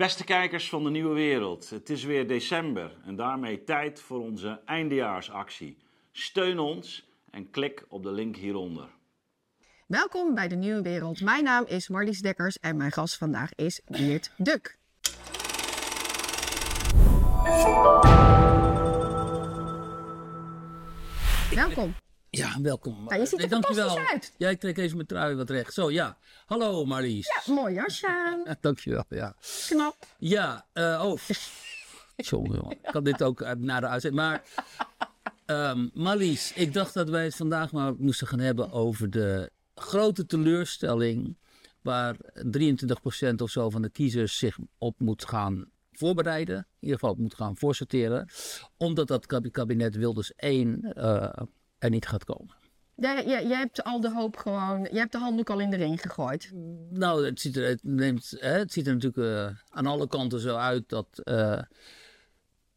Beste kijkers van de Nieuwe Wereld, het is weer december en daarmee tijd voor onze eindejaarsactie. Steun ons en klik op de link hieronder. Welkom bij de Nieuwe Wereld. Mijn naam is Marlies Dekkers en mijn gast vandaag is Geert Duk. Welkom. Ja, welkom. Ja, je ziet er Nee, fantastisch uit. Ja, ik trek even mijn trui wat recht. Zo, ja. Hallo Marlies. Ja, mooi jasje aan. Ja, dankjewel, ja. Knap. Ja, eh, oh. Jongen. Ik kan dit ook uit- na de uitzet. Maar, ehm Marlies, ik dacht dat wij het vandaag maar moesten gaan hebben over de grote teleurstelling waar 23% of zo van de kiezers zich op moet gaan voorbereiden. In ieder geval moet gaan voorsorteren. Omdat dat kab- kabinet Wilders 1 eh, er niet gaat komen. Jij, jij, jij hebt al de hoop gewoon, jij hebt de handdoek al in de ring gegooid. Nou, het ziet er, het neemt, hè, het ziet er natuurlijk eh, aan alle kanten zo uit dat eh,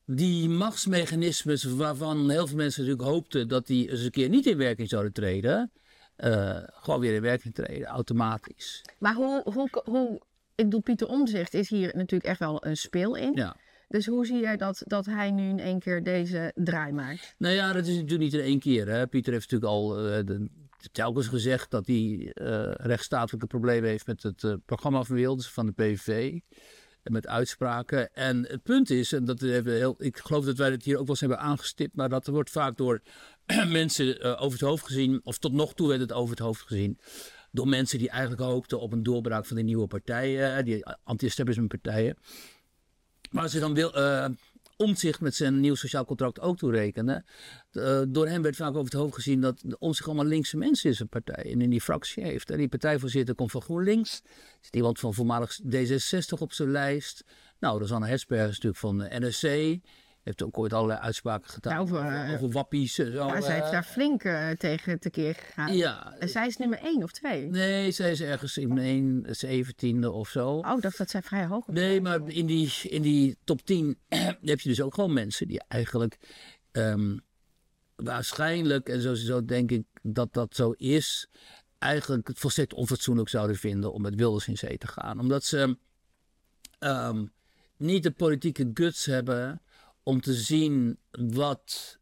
die machtsmechanismes waarvan heel veel mensen natuurlijk hoopten dat die eens een keer niet in werking zouden treden, eh, gewoon weer in werking treden, automatisch. Maar hoe, hoe, hoe ik bedoel, Pieter Omzicht is hier natuurlijk echt wel een speel in. Ja. Dus hoe zie jij dat, dat hij nu in één keer deze draai maakt? Nou ja, dat is natuurlijk niet in één keer. Hè. Pieter heeft natuurlijk al eh, de, telkens gezegd dat hij eh rechtsstatelijke problemen heeft met het eh, programma van Wilders van de PVV. Met uitspraken. En het punt is, en dat hebben heel, ik geloof dat wij het hier ook wel eens hebben aangestipt, maar dat wordt vaak door mensen over het hoofd gezien, of tot nog toe werd het over het hoofd gezien. Door mensen die eigenlijk hoopten op een doorbraak van die nieuwe partijen, die anti-establishment partijen. Maar ze dan wil, eh omzicht met zijn nieuw sociaal contract ook toerekenen. Eh, door hem werd vaak over het hoofd gezien dat omzicht allemaal linkse mensen is een partij. En in die fractie heeft. En die partijvoorzitter komt van GroenLinks. Er zit iemand van voormalig D66 op zijn lijst. Nou, dat is Hesberg natuurlijk van NSC. Heeft ook ooit allerlei uitspraken gedaan. Over, eh, over wappies. Zo, Ja, zij heeft eh. daar flink eh, tegen tekeer gegaan. Ja. En zij is nummer één of twee. Nee, zij is ergens in een zeventiende of zo. Oh, dat, dat zij vrij hoog. Nee, maar in die, in die top 10 heb je dus ook gewoon mensen die eigenlijk ehm, waarschijnlijk, en sowieso denk ik dat dat zo is, eigenlijk het volstrekt onfatsoenlijk zouden vinden om met Wilders in zee te gaan. Omdat ze ehm, niet de politieke guts hebben om te zien wat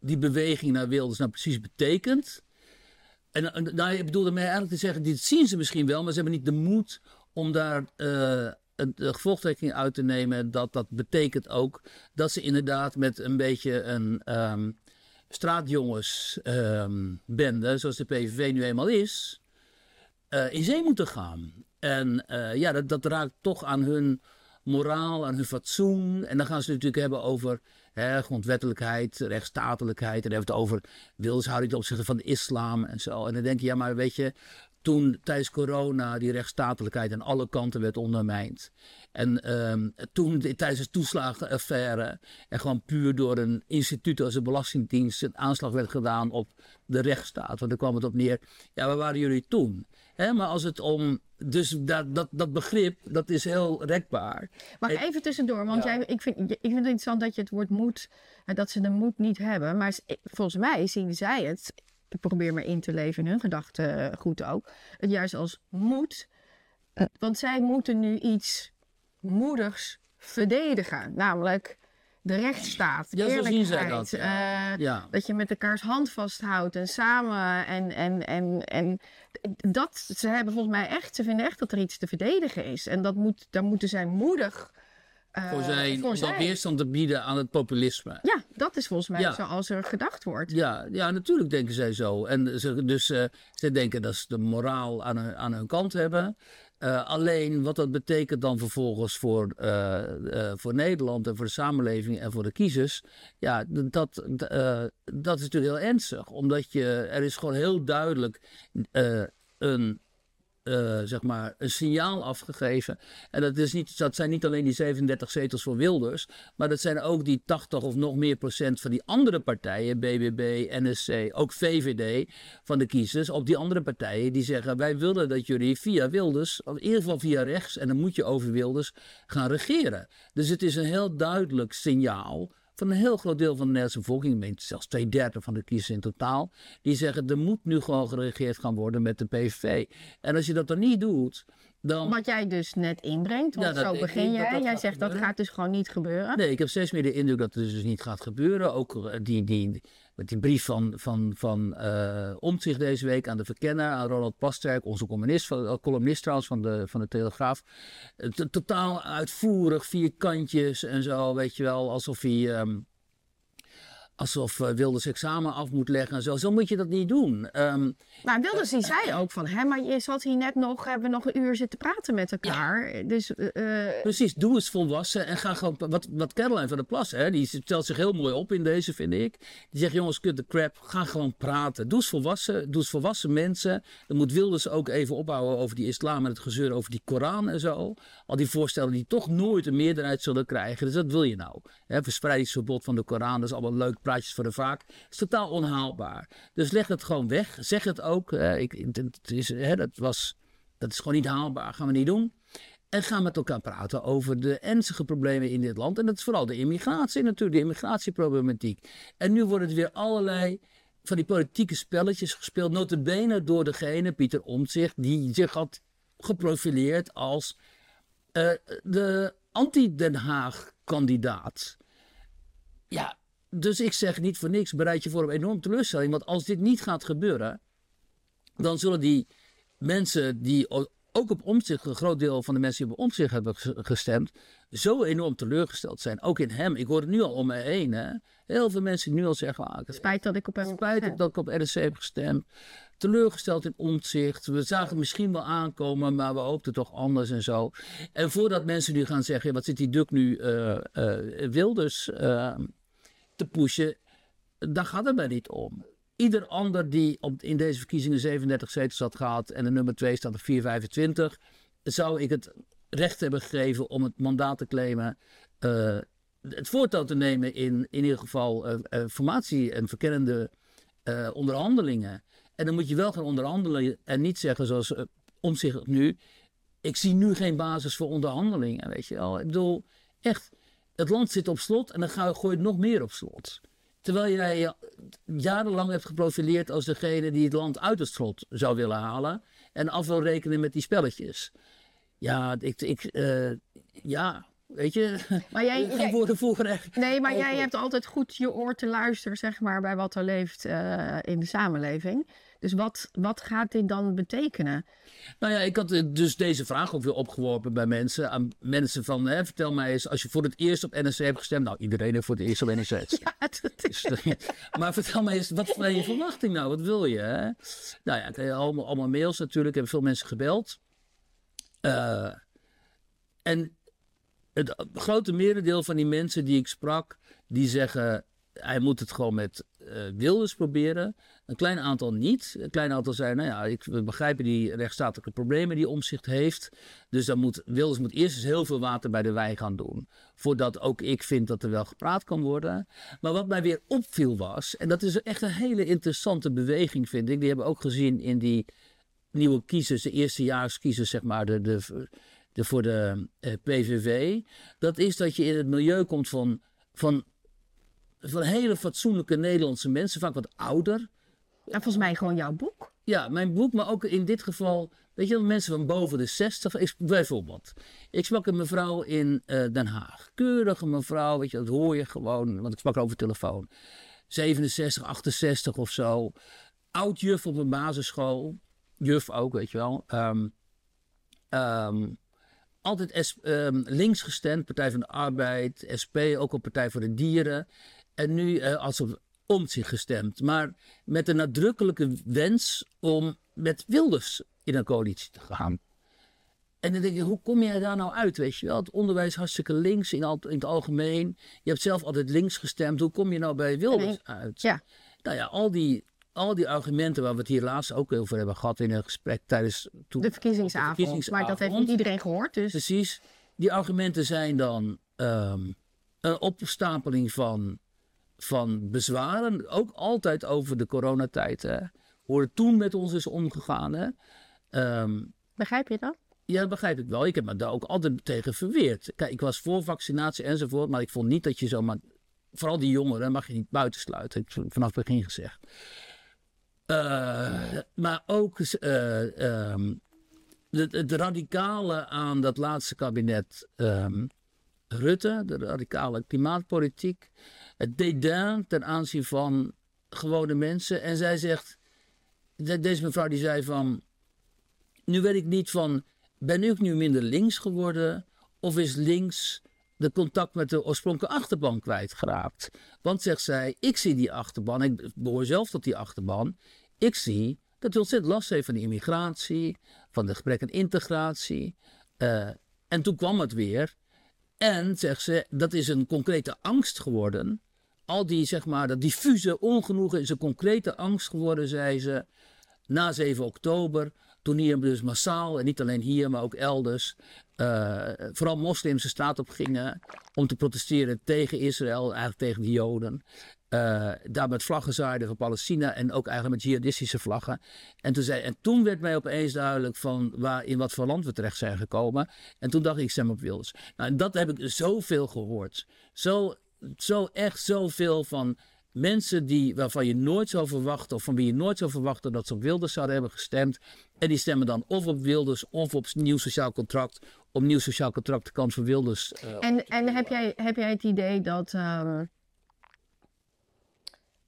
die beweging naar Wilders nou precies betekent. En nou, ik bedoel ermee eigenlijk te zeggen, dit zien ze misschien wel, maar ze hebben niet de moed om daar eh, een, de gevolgtrekking uit te nemen. Dat dat betekent ook dat ze inderdaad met een beetje een ehm straatjongensbende, zoals de PVV nu eenmaal is, eh, in zee moeten gaan. En eh, ja, dat, dat raakt toch aan hun moraal, aan hun fatsoen. En dan gaan ze het natuurlijk hebben over hè, grondwettelijkheid, rechtsstatelijkheid. En dan hebben het over wilshouding ten opzichte van de islam en zo. En dan denk je, ja, maar weet je, toen tijdens corona die rechtsstatelijkheid aan alle kanten werd ondermijnd. En ehm, toen de- tijdens de toeslagenaffaire en gewoon puur door een instituut als de Belastingdienst een aanslag werd gedaan op de rechtsstaat. Want daar kwam het op neer. Ja, waar waren jullie toen? Maar als het om. Dus dat, dat, dat begrip, dat is heel rekbaar. Ik even tussendoor? Want Ja. jij, ik, vind, ik vind het interessant dat je het woord moed, eh, dat ze de moed niet hebben. Maar s- volgens mij zien zij het, ik probeer me in te leven in hun gedachten eh, goed ook, het juist als moed. Eh, Want zij moeten nu iets moedigs verdedigen. Namelijk de rechtsstaat, Ja, zo zien zij eerlijkheid. dat, eh, Ja. dat je met elkaars hand vasthoudt en samen. En, en, en, en dat, ze hebben volgens mij echt, ze vinden echt dat er iets te verdedigen is. En dat moet, daar moeten zij moedig eh, voor zijn, voor weerstand te bieden aan het populisme. Ja, dat is volgens mij Ja. zoals er gedacht wordt. Ja, ja, natuurlijk denken zij zo. En ze, dus eh, ze denken dat ze de moraal aan hun, aan hun kant hebben. Eh, alleen wat dat betekent dan vervolgens voor, voor Nederland en voor de samenleving en voor de kiezers. Ja, dat, dat is natuurlijk heel ernstig. Omdat je, er is gewoon heel duidelijk een eh, zeg maar, een signaal afgegeven. En dat, is niet, dat zijn niet alleen die 37 zetels voor Wilders, maar dat zijn ook die 80 of nog meer procent van die andere partijen, BBB, NSC, ook VVD, van de kiezers, op die andere partijen die zeggen: wij willen dat jullie via Wilders, of in ieder geval via rechts, en dan moet je over Wilders gaan regeren. Dus het is een heel duidelijk signaal van een heel groot deel van de Nederlandse bevolking, ik meen zelfs twee derde van de kiezers in totaal, die zeggen er moet nu gewoon geregeerd gaan worden met de PVV. En als je dat dan niet doet, dan... Wat jij dus net inbrengt, want Ja, zo begin jij. Jij gaat zegt dat gaat dus gewoon niet gebeuren. Nee, ik heb steeds meer de indruk dat het dus niet gaat gebeuren. Ook eh, die, die, met die brief van, van, van eh Omtzigt deze week aan de verkenner, aan Ronald Pasterk, onze columnist, van, eh, columnist trouwens van de, van de Telegraaf. To- totaal uitvoerig, vier kantjes en zo, weet je wel, alsof hij... ehm, Alsof eh, Wilders examen af moet leggen en zo. Zo moet je dat niet doen. Ehm, Maar Wilders die zei ook van, hè, maar je zat hier net nog, hebben we nog een uur zitten praten met elkaar. Dus eh, eh, Precies, doe eens volwassen en ga gewoon. Wat, wat Caroline van der Plas, hè, die stelt zich heel mooi op in deze, vind ik. Die zegt: jongens, kut de crap, ga gewoon praten. Doe eens volwassen, doe eens volwassen mensen. Dan moet Wilders ook even ophouden over die islam en het gezeur over die Koran en zo. Al die voorstellen die toch nooit een meerderheid zullen krijgen. Dus dat wil je nou. Hè, verspreidingsverbod van de Koran, dat is allemaal leuk praatjes voor de vaak. Is totaal onhaalbaar. Dus leg het gewoon weg. Zeg het ook. hè. ik, het is, hè, dat, was, dat is gewoon niet haalbaar. Gaan we niet doen. En gaan met elkaar praten over de ernstige problemen in dit land. En dat is vooral de immigratie natuurlijk, de immigratieproblematiek. En nu worden er weer allerlei van die politieke spelletjes gespeeld. Notabene door degene, Pieter Omtzigt, die zich had geprofileerd als eh, de anti-Den Haag-kandidaat. Ja, dus ik zeg niet voor niks, bereid je voor een enorm teleurstelling. Want als dit niet gaat gebeuren, dan zullen die mensen die ook op omzicht, een groot deel van de mensen die op omzicht hebben ges- gestemd, zo enorm teleurgesteld zijn. Ook in hem. Ik hoor het nu al om me heen. Hè? Heel veel mensen die nu al zeggen, ah, spijt dat ik op hem heb spijt gestemd. dat ik op RSC heb gestemd. Teleurgesteld in omzicht. We zagen het misschien wel aankomen, maar we hoopten toch anders en zo. En voordat mensen nu gaan zeggen, wat zit die Duk nu eh, eh, Wilders eh, te pushen, daar gaat het mij niet om. Ieder ander die op, in deze verkiezingen 37 zetels had gehad en de nummer 2 staat op 425, zou ik het recht hebben gegeven om het mandaat te claimen. eh, het voortouw te nemen in in ieder geval eh, formatie en verkennende onderhandelingen. En dan moet je wel gaan onderhandelen en niet zeggen zoals uh, om zich nu. Ik zie nu geen basis voor onderhandelingen, weet je wel. Ik bedoel, echt, het land zit op slot en dan ga gooi je het nog meer op slot. Terwijl jij je jarenlang hebt geprofileerd als degene die het land uit het slot zou willen halen. En af wil rekenen met die spelletjes. Ja, ik, ik, eh, ja weet je, Maar jij, geen woorden nee, maar jij hebt altijd goed je oor te luisteren, zeg maar, bij wat er leeft eh, in de samenleving. Dus wat, wat gaat dit dan betekenen? Nou ja, ik had eh, dus deze vraag ook weer opgeworpen bij mensen. Aan mensen van, hè, vertel mij eens, als je voor het eerst op NRC hebt gestemd. Nou, iedereen heeft voor het eerst op NRC gestemd. Ja, het- Dus, eh, maar vertel mij eens, wat ben je verwachting nou? Wat wil je? Hè? Nou ja, ik heb allemaal, allemaal mails natuurlijk. Hebben veel mensen gebeld. Eh, en het grote merendeel van die mensen die ik sprak, die zeggen... Hij moet het gewoon met eh, Wilders proberen. Een klein aantal niet. Een klein aantal zei, nou ja, ik, we begrijpen die rechtsstatelijke problemen die omzicht heeft. Dus dan moet, Wilders moet eerst eens heel veel water bij de wei gaan doen. Voordat ook ik vind dat er wel gepraat kan worden. Maar wat mij weer opviel was, en dat is echt een hele interessante beweging vind ik. Die hebben we ook gezien in die nieuwe kiezers, de eerstejaarskiezers zeg maar, de, de, voor de eh, PVV. Dat is dat je in het milieu komt van, van, van hele fatsoenlijke Nederlandse mensen, vaak wat ouder. Ja, volgens mij gewoon jouw boek. Ja, mijn boek, maar ook in dit geval, weet je mensen van boven de 60. Ik, bijvoorbeeld, ik sprak een mevrouw in eh, Den Haag. Keurige mevrouw, weet je, dat hoor je gewoon, want ik sprak over telefoon. 67, 68 of zo. Oud juf op een basisschool. Juf ook, weet je wel. Ehm, ehm, altijd S- ehm, links gestemd, Partij van de Arbeid, SP, ook op Partij voor de Dieren. En nu eh, als Omtzigt gestemd. Maar met een nadrukkelijke wens om met Wilders in een coalitie te gaan. En dan denk je, hoe kom jij daar nou uit, weet je wel? Het onderwijs hartstikke links in, al, in het algemeen. Je hebt zelf altijd links gestemd. Hoe kom je nou bij Wilders uit? Ja. Nou ja, al die, al die argumenten waar we het hier laatst ook over hebben gehad in een gesprek tijdens... toen- De verkiezingsavond. de verkiezingsavond. Maar dat heeft niet iedereen gehoord. Dus Precies. Die argumenten zijn dan ehm, een opstapeling van, van bezwaren. Ook altijd over de coronatijd. Hè. Hoe er toen met ons is omgegaan. Hè. Ehm, begrijp je dat? ja, dat begrijp ik wel. Ik heb me daar ook altijd tegen verweerd. Kijk, ik was voor vaccinatie enzovoort. Maar ik vond niet dat je zomaar... Vooral die jongeren mag je niet buitensluiten. Heb ik vanaf het begin gezegd. Eh, maar ook... het, het radicale aan dat laatste kabinet ehm, Rutte, de radicale klimaatpolitiek, het dédain ten aanzien van gewone mensen. En zij zegt, deze mevrouw die zei van, nu weet ik niet van, ben ik nu minder links geworden of is links de contact met de oorspronkelijke achterban kwijtgeraakt? Want zegt zij, ik zie die achterban, ik behoor zelf tot die achterban, ik zie dat hij ontzettend last heeft van de immigratie, van de gebrek aan integratie. Uh, en toen kwam het weer. En, zegt ze, dat is een concrete angst geworden. Al die, zeg maar, dat diffuse ongenoegen is een concrete angst geworden, zei ze. Na 7 oktober, toen hier dus massaal, en niet alleen hier, maar ook elders, uh, vooral moslims de straat op gingen om te protesteren tegen Israël, eigenlijk tegen de Joden. Uh, daar met vlaggen zaaiden van Palestina en ook eigenlijk met jihadistische vlaggen. En toen, zei, en toen werd mij opeens duidelijk van waar, in wat voor land we terecht zijn gekomen. En toen dacht ik, ik stem op Wilders. Nou, en dat heb ik zoveel gehoord. Zo, zo echt zoveel van mensen die, waarvan je nooit zou verwachten, of van wie je nooit zou verwachten dat ze op Wilders zouden hebben gestemd. En die stemmen dan of op Wilders of op nieuw sociaal contract. Om nieuw sociaal contract de kans voor Wilders. Uh, en en heb, jij, heb jij het idee dat. Uh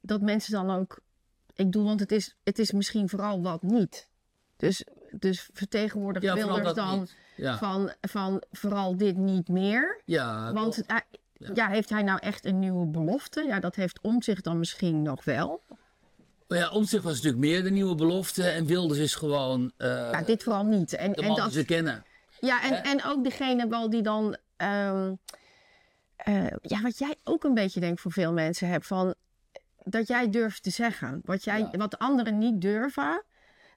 dat mensen dan ook. Ik bedoel, want het is, het is misschien vooral wat niet. Dus, dus vertegenwoordigt ja, Wilders dan ja. van, van vooral dit niet meer. Ja, want ja. heeft hij nou echt een nieuwe belofte? Ja, dat heeft Omtzigt dan misschien nog wel. Maar ja, Omtzigt was natuurlijk meer de nieuwe belofte. En Wilders is gewoon... Uh, ja, dit vooral niet. En, en dat ze kennen. Ja, en, en ook degene wel die dan... Um, uh, ja, wat jij ook een beetje denk voor veel mensen hebt van dat jij durft te zeggen. Wat, jij, wat anderen niet durven.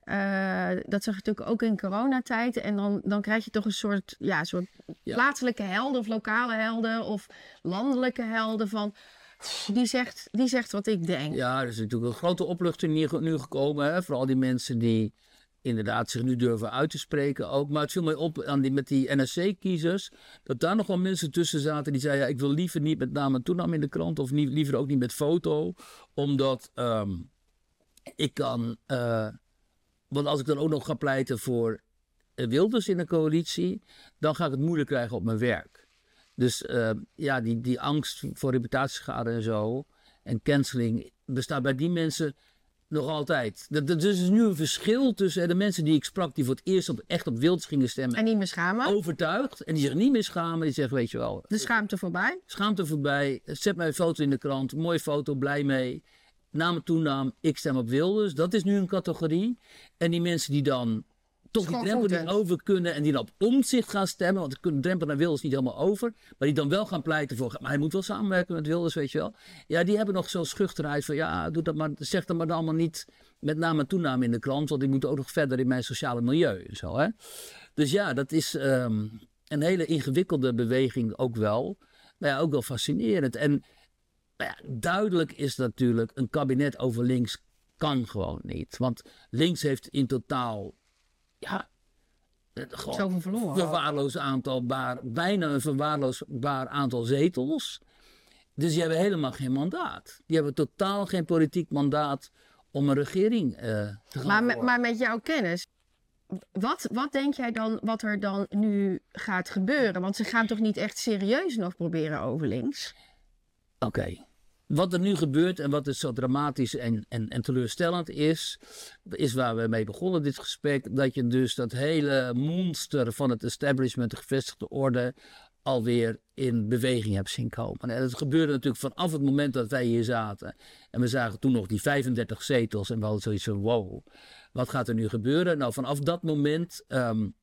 Uh, dat zag je natuurlijk ook in coronatijd. En dan, dan krijg je toch een soort, ja, soort plaatselijke helden of lokale helden of landelijke helden van. Die zegt, die zegt wat ik denk. Ja, er is natuurlijk een grote opluchting nu gekomen. Hè, voor al die mensen die inderdaad zich nu durven uit te spreken ook. Maar het viel mij op aan die, met die NSC-kiezers, dat daar nog wel mensen tussen zaten die zeiden, ja, ik wil liever niet met naam en toenam in de krant, of liever ook niet met foto, omdat um, ik kan, uh, want als ik dan ook nog ga pleiten voor Wilders in de coalitie, dan ga ik het moeilijk krijgen op mijn werk. Dus uh, ja, die, die angst voor reputatieschade en zo, en canceling, bestaat bij die mensen nog altijd. Dat, dat, dus is nu een verschil tussen de mensen die ik sprak, die voor het eerst op, echt op Wilders gingen stemmen. En niet meer schamen. Overtuigd. En die zich niet meer schamen. Die zeggen, weet je wel. De schaamte voorbij. Schaamte voorbij. Zet mij een foto in de krant. Mooie foto, blij mee. Naam en toenaam, ik stem op Wilders. Dat is nu een categorie. En die mensen die dan toch die drempel niet over kunnen en die dan op omzicht gaan stemmen. Want de drempel naar Wilders niet helemaal over. Maar die dan wel gaan pleiten voor. Maar hij moet wel samenwerken met Wilders, weet je wel. Ja, die hebben nog zo'n schuchterheid van. Ja, doe dat maar, zeg dat maar dan allemaal niet met naam en toename in de krant. Want die moet ook nog verder in mijn sociale milieu en zo. Hè? Dus ja, dat is um, een hele ingewikkelde beweging ook wel. Maar ja, ook wel fascinerend. En nou ja, duidelijk is natuurlijk, een kabinet over links kan gewoon niet. Want links heeft in totaal ja, gewoon verloren. verwaarloosd aantal, baar, bijna een verwaarloosbaar aantal zetels. Dus die hebben helemaal geen mandaat. Die hebben totaal geen politiek mandaat om een regering uh, te gaan maar, met, maar met jouw kennis, wat, wat denk jij dan wat er dan nu gaat gebeuren? Want ze gaan toch niet echt serieus nog proberen over links? Oké. Wat er nu gebeurt en wat dus zo dramatisch en, en, en teleurstellend is, is waar we mee begonnen dit gesprek, dat je dus dat hele monster van het establishment, de gevestigde orde, alweer in beweging hebt zien komen. En dat gebeurde natuurlijk vanaf het moment dat wij hier zaten. En we zagen toen nog die 35 zetels en we hadden zoiets van wow, wat gaat er nu gebeuren? Nou, vanaf dat moment um,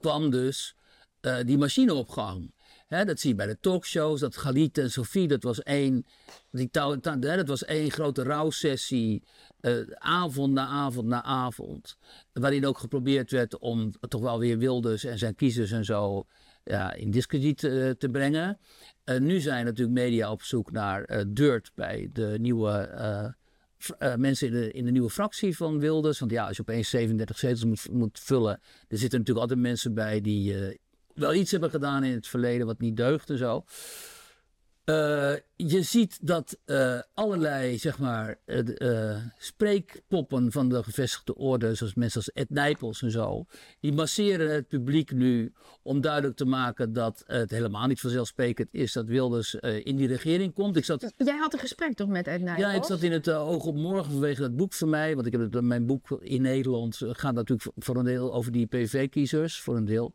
kwam dus uh, die machine op gang dat zie je bij de talkshows. Dat Galit en Sophie, dat was één, dat was één grote rouwsessie. Uh, avond na avond na avond. Waarin ook geprobeerd werd om toch wel weer Wilders en zijn kiezers en zo ja, in discrediet uh, te brengen. Uh, nu zijn natuurlijk media op zoek naar dirt bij de nieuwe mensen in de, in de nieuwe fractie van Wilders. Want ja, als je opeens 37 zetels moet, moet vullen, er zitten natuurlijk altijd mensen bij die wel iets hebben gedaan in het verleden wat niet deugt en zo. Uh, je ziet dat uh, allerlei, zeg maar, uh, spreekpoppen van de gevestigde orde, zoals mensen als Ed Nijpels en zo, die masseren het publiek nu om duidelijk te maken dat het helemaal niet vanzelfsprekend is dat Wilders in die regering komt. Ik zat, Jij had een gesprek toch met Ed Nijpels? Ja, ik zat in het Oog op Morgen vanwege dat boek van mij, want ik heb het, mijn boek in Nederland gaat natuurlijk voor een deel over die PV-kiezers, voor een deel.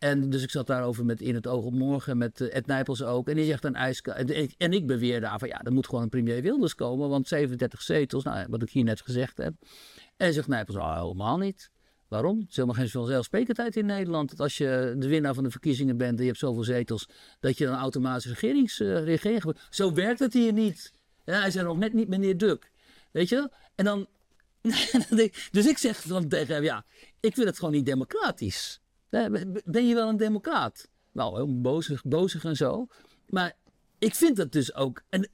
En dus ik zat daarover met In het Oog op Morgen, met uh, Ed Nijpels ook. En die zegt een ijskoud. En, ik beweer daar van ja, er moet gewoon een premier Wilders komen, want 37 zetels, nou, wat ik hier net gezegd heb. En zegt Nijpels, oh, helemaal niet. Waarom? Het is helemaal geen vanzelfsprekendheid in Nederland. Dat als je de winnaar van de verkiezingen bent en je hebt zoveel zetels, dat je dan automatisch regerings, uh, regering Zo werkt het hier niet. Ja, hij zei nog net niet meneer Duk. Weet je? En dan. dus ik zeg dan tegen hem, ja, ik vind het gewoon niet democratisch. Ben je wel een democraat? Nou, heel bozig, en zo. Maar ik vind dat dus ook. En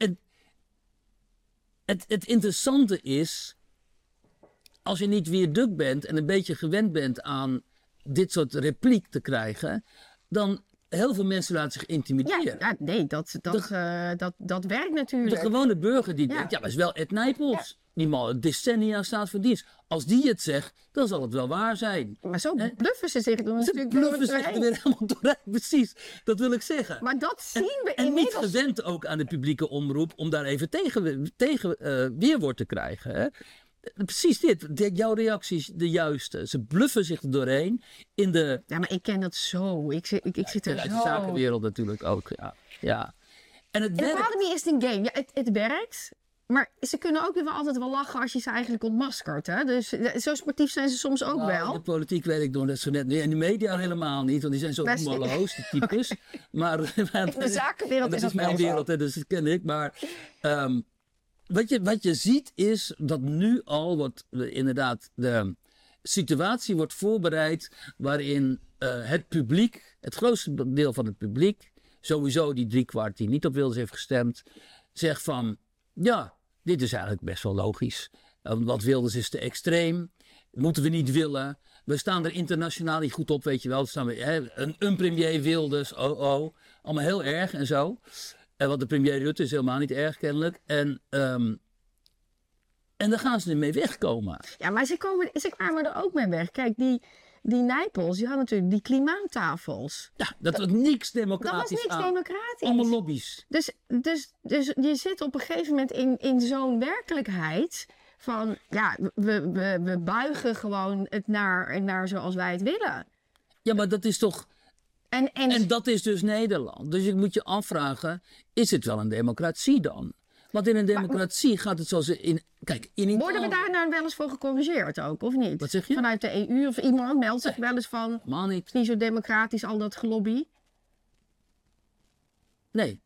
het, het interessante is. Als je niet weer duk bent en een beetje gewend bent aan dit soort repliek te krijgen. dan heel veel mensen laten zich intimideren. Ja, nee, dat, dat, uh, dat, dat werkt natuurlijk. De gewone burger die denkt, ja, maar is wel Ed Nijpels. Die man decennia staat voor dienst. Als die het zegt, dan zal het wel waar zijn. Maar zo bluffen ze zich dan natuurlijk bluffen zich er helemaal doorheen. Precies, dat wil ik zeggen. Maar dat zien we en, inmiddels... En niet gewend ook aan de publieke omroep om daar even tegen, tegen uh, weerwoord te krijgen. Hè? Precies dit, jouw reacties de juiste. Ze bluffen zich er doorheen in de... Ja, maar ik ken dat zo. Ik zit, ik, ik zit er ja, zo... de zakenwereld natuurlijk ook, ja. ja. En het werkt. Academy is een game. Ja, het, het werkt. Maar ze kunnen ook weer wel altijd wel lachen als je ze eigenlijk ontmaskert. Hè? Dus zo sportief zijn ze soms ook nou, wel. De politiek weet ik nog net zo net. En de media helemaal niet, want die zijn zo molloos, de types. Maar, de zakenwereld dat is, is mijn wereld, hè, dus dat ken ik. Maar um, wat, je, wat je ziet is dat nu al wordt inderdaad de situatie wordt voorbereid waarin uh, het publiek, het grootste deel van het publiek, sowieso die driekwart die niet op Wilders heeft gestemd, zegt van ja, dit is eigenlijk best wel logisch. Want Wilders is te extreem. Moeten we niet willen. We staan er internationaal niet goed op, weet je wel. Staan we, hè, een, een premier Wilders, oh oh. Allemaal heel erg en zo. En want de premier Rutte is helemaal niet erg kennelijk. En, um, en daar gaan ze ermee wegkomen. Ja, maar ze, komen, ze kwamen er ook mee weg. Kijk, die, die Nijpels, die hadden natuurlijk die klimaattafels. Ja, dat, was niks democratisch Dat was niks aan. democratisch. Allemaal lobby's. Dus, dus, dus je zit op een gegeven moment in, in zo'n werkelijkheid van... Ja, we, we, we buigen gewoon het naar, naar zoals wij het willen. Ja, maar dat is toch... En, en, En dat is dus Nederland. Dus je moet je afvragen, is het wel een democratie dan? Want in een democratie gaat het zoals in. Kijk, in Italië- Worden we daar nou wel eens voor gecorrigeerd ook, of niet? Wat zeg je? Vanuit de EU of iemand meldt zich wel eens van... Niet. Het is niet zo democratisch, al dat gelobby. Nee.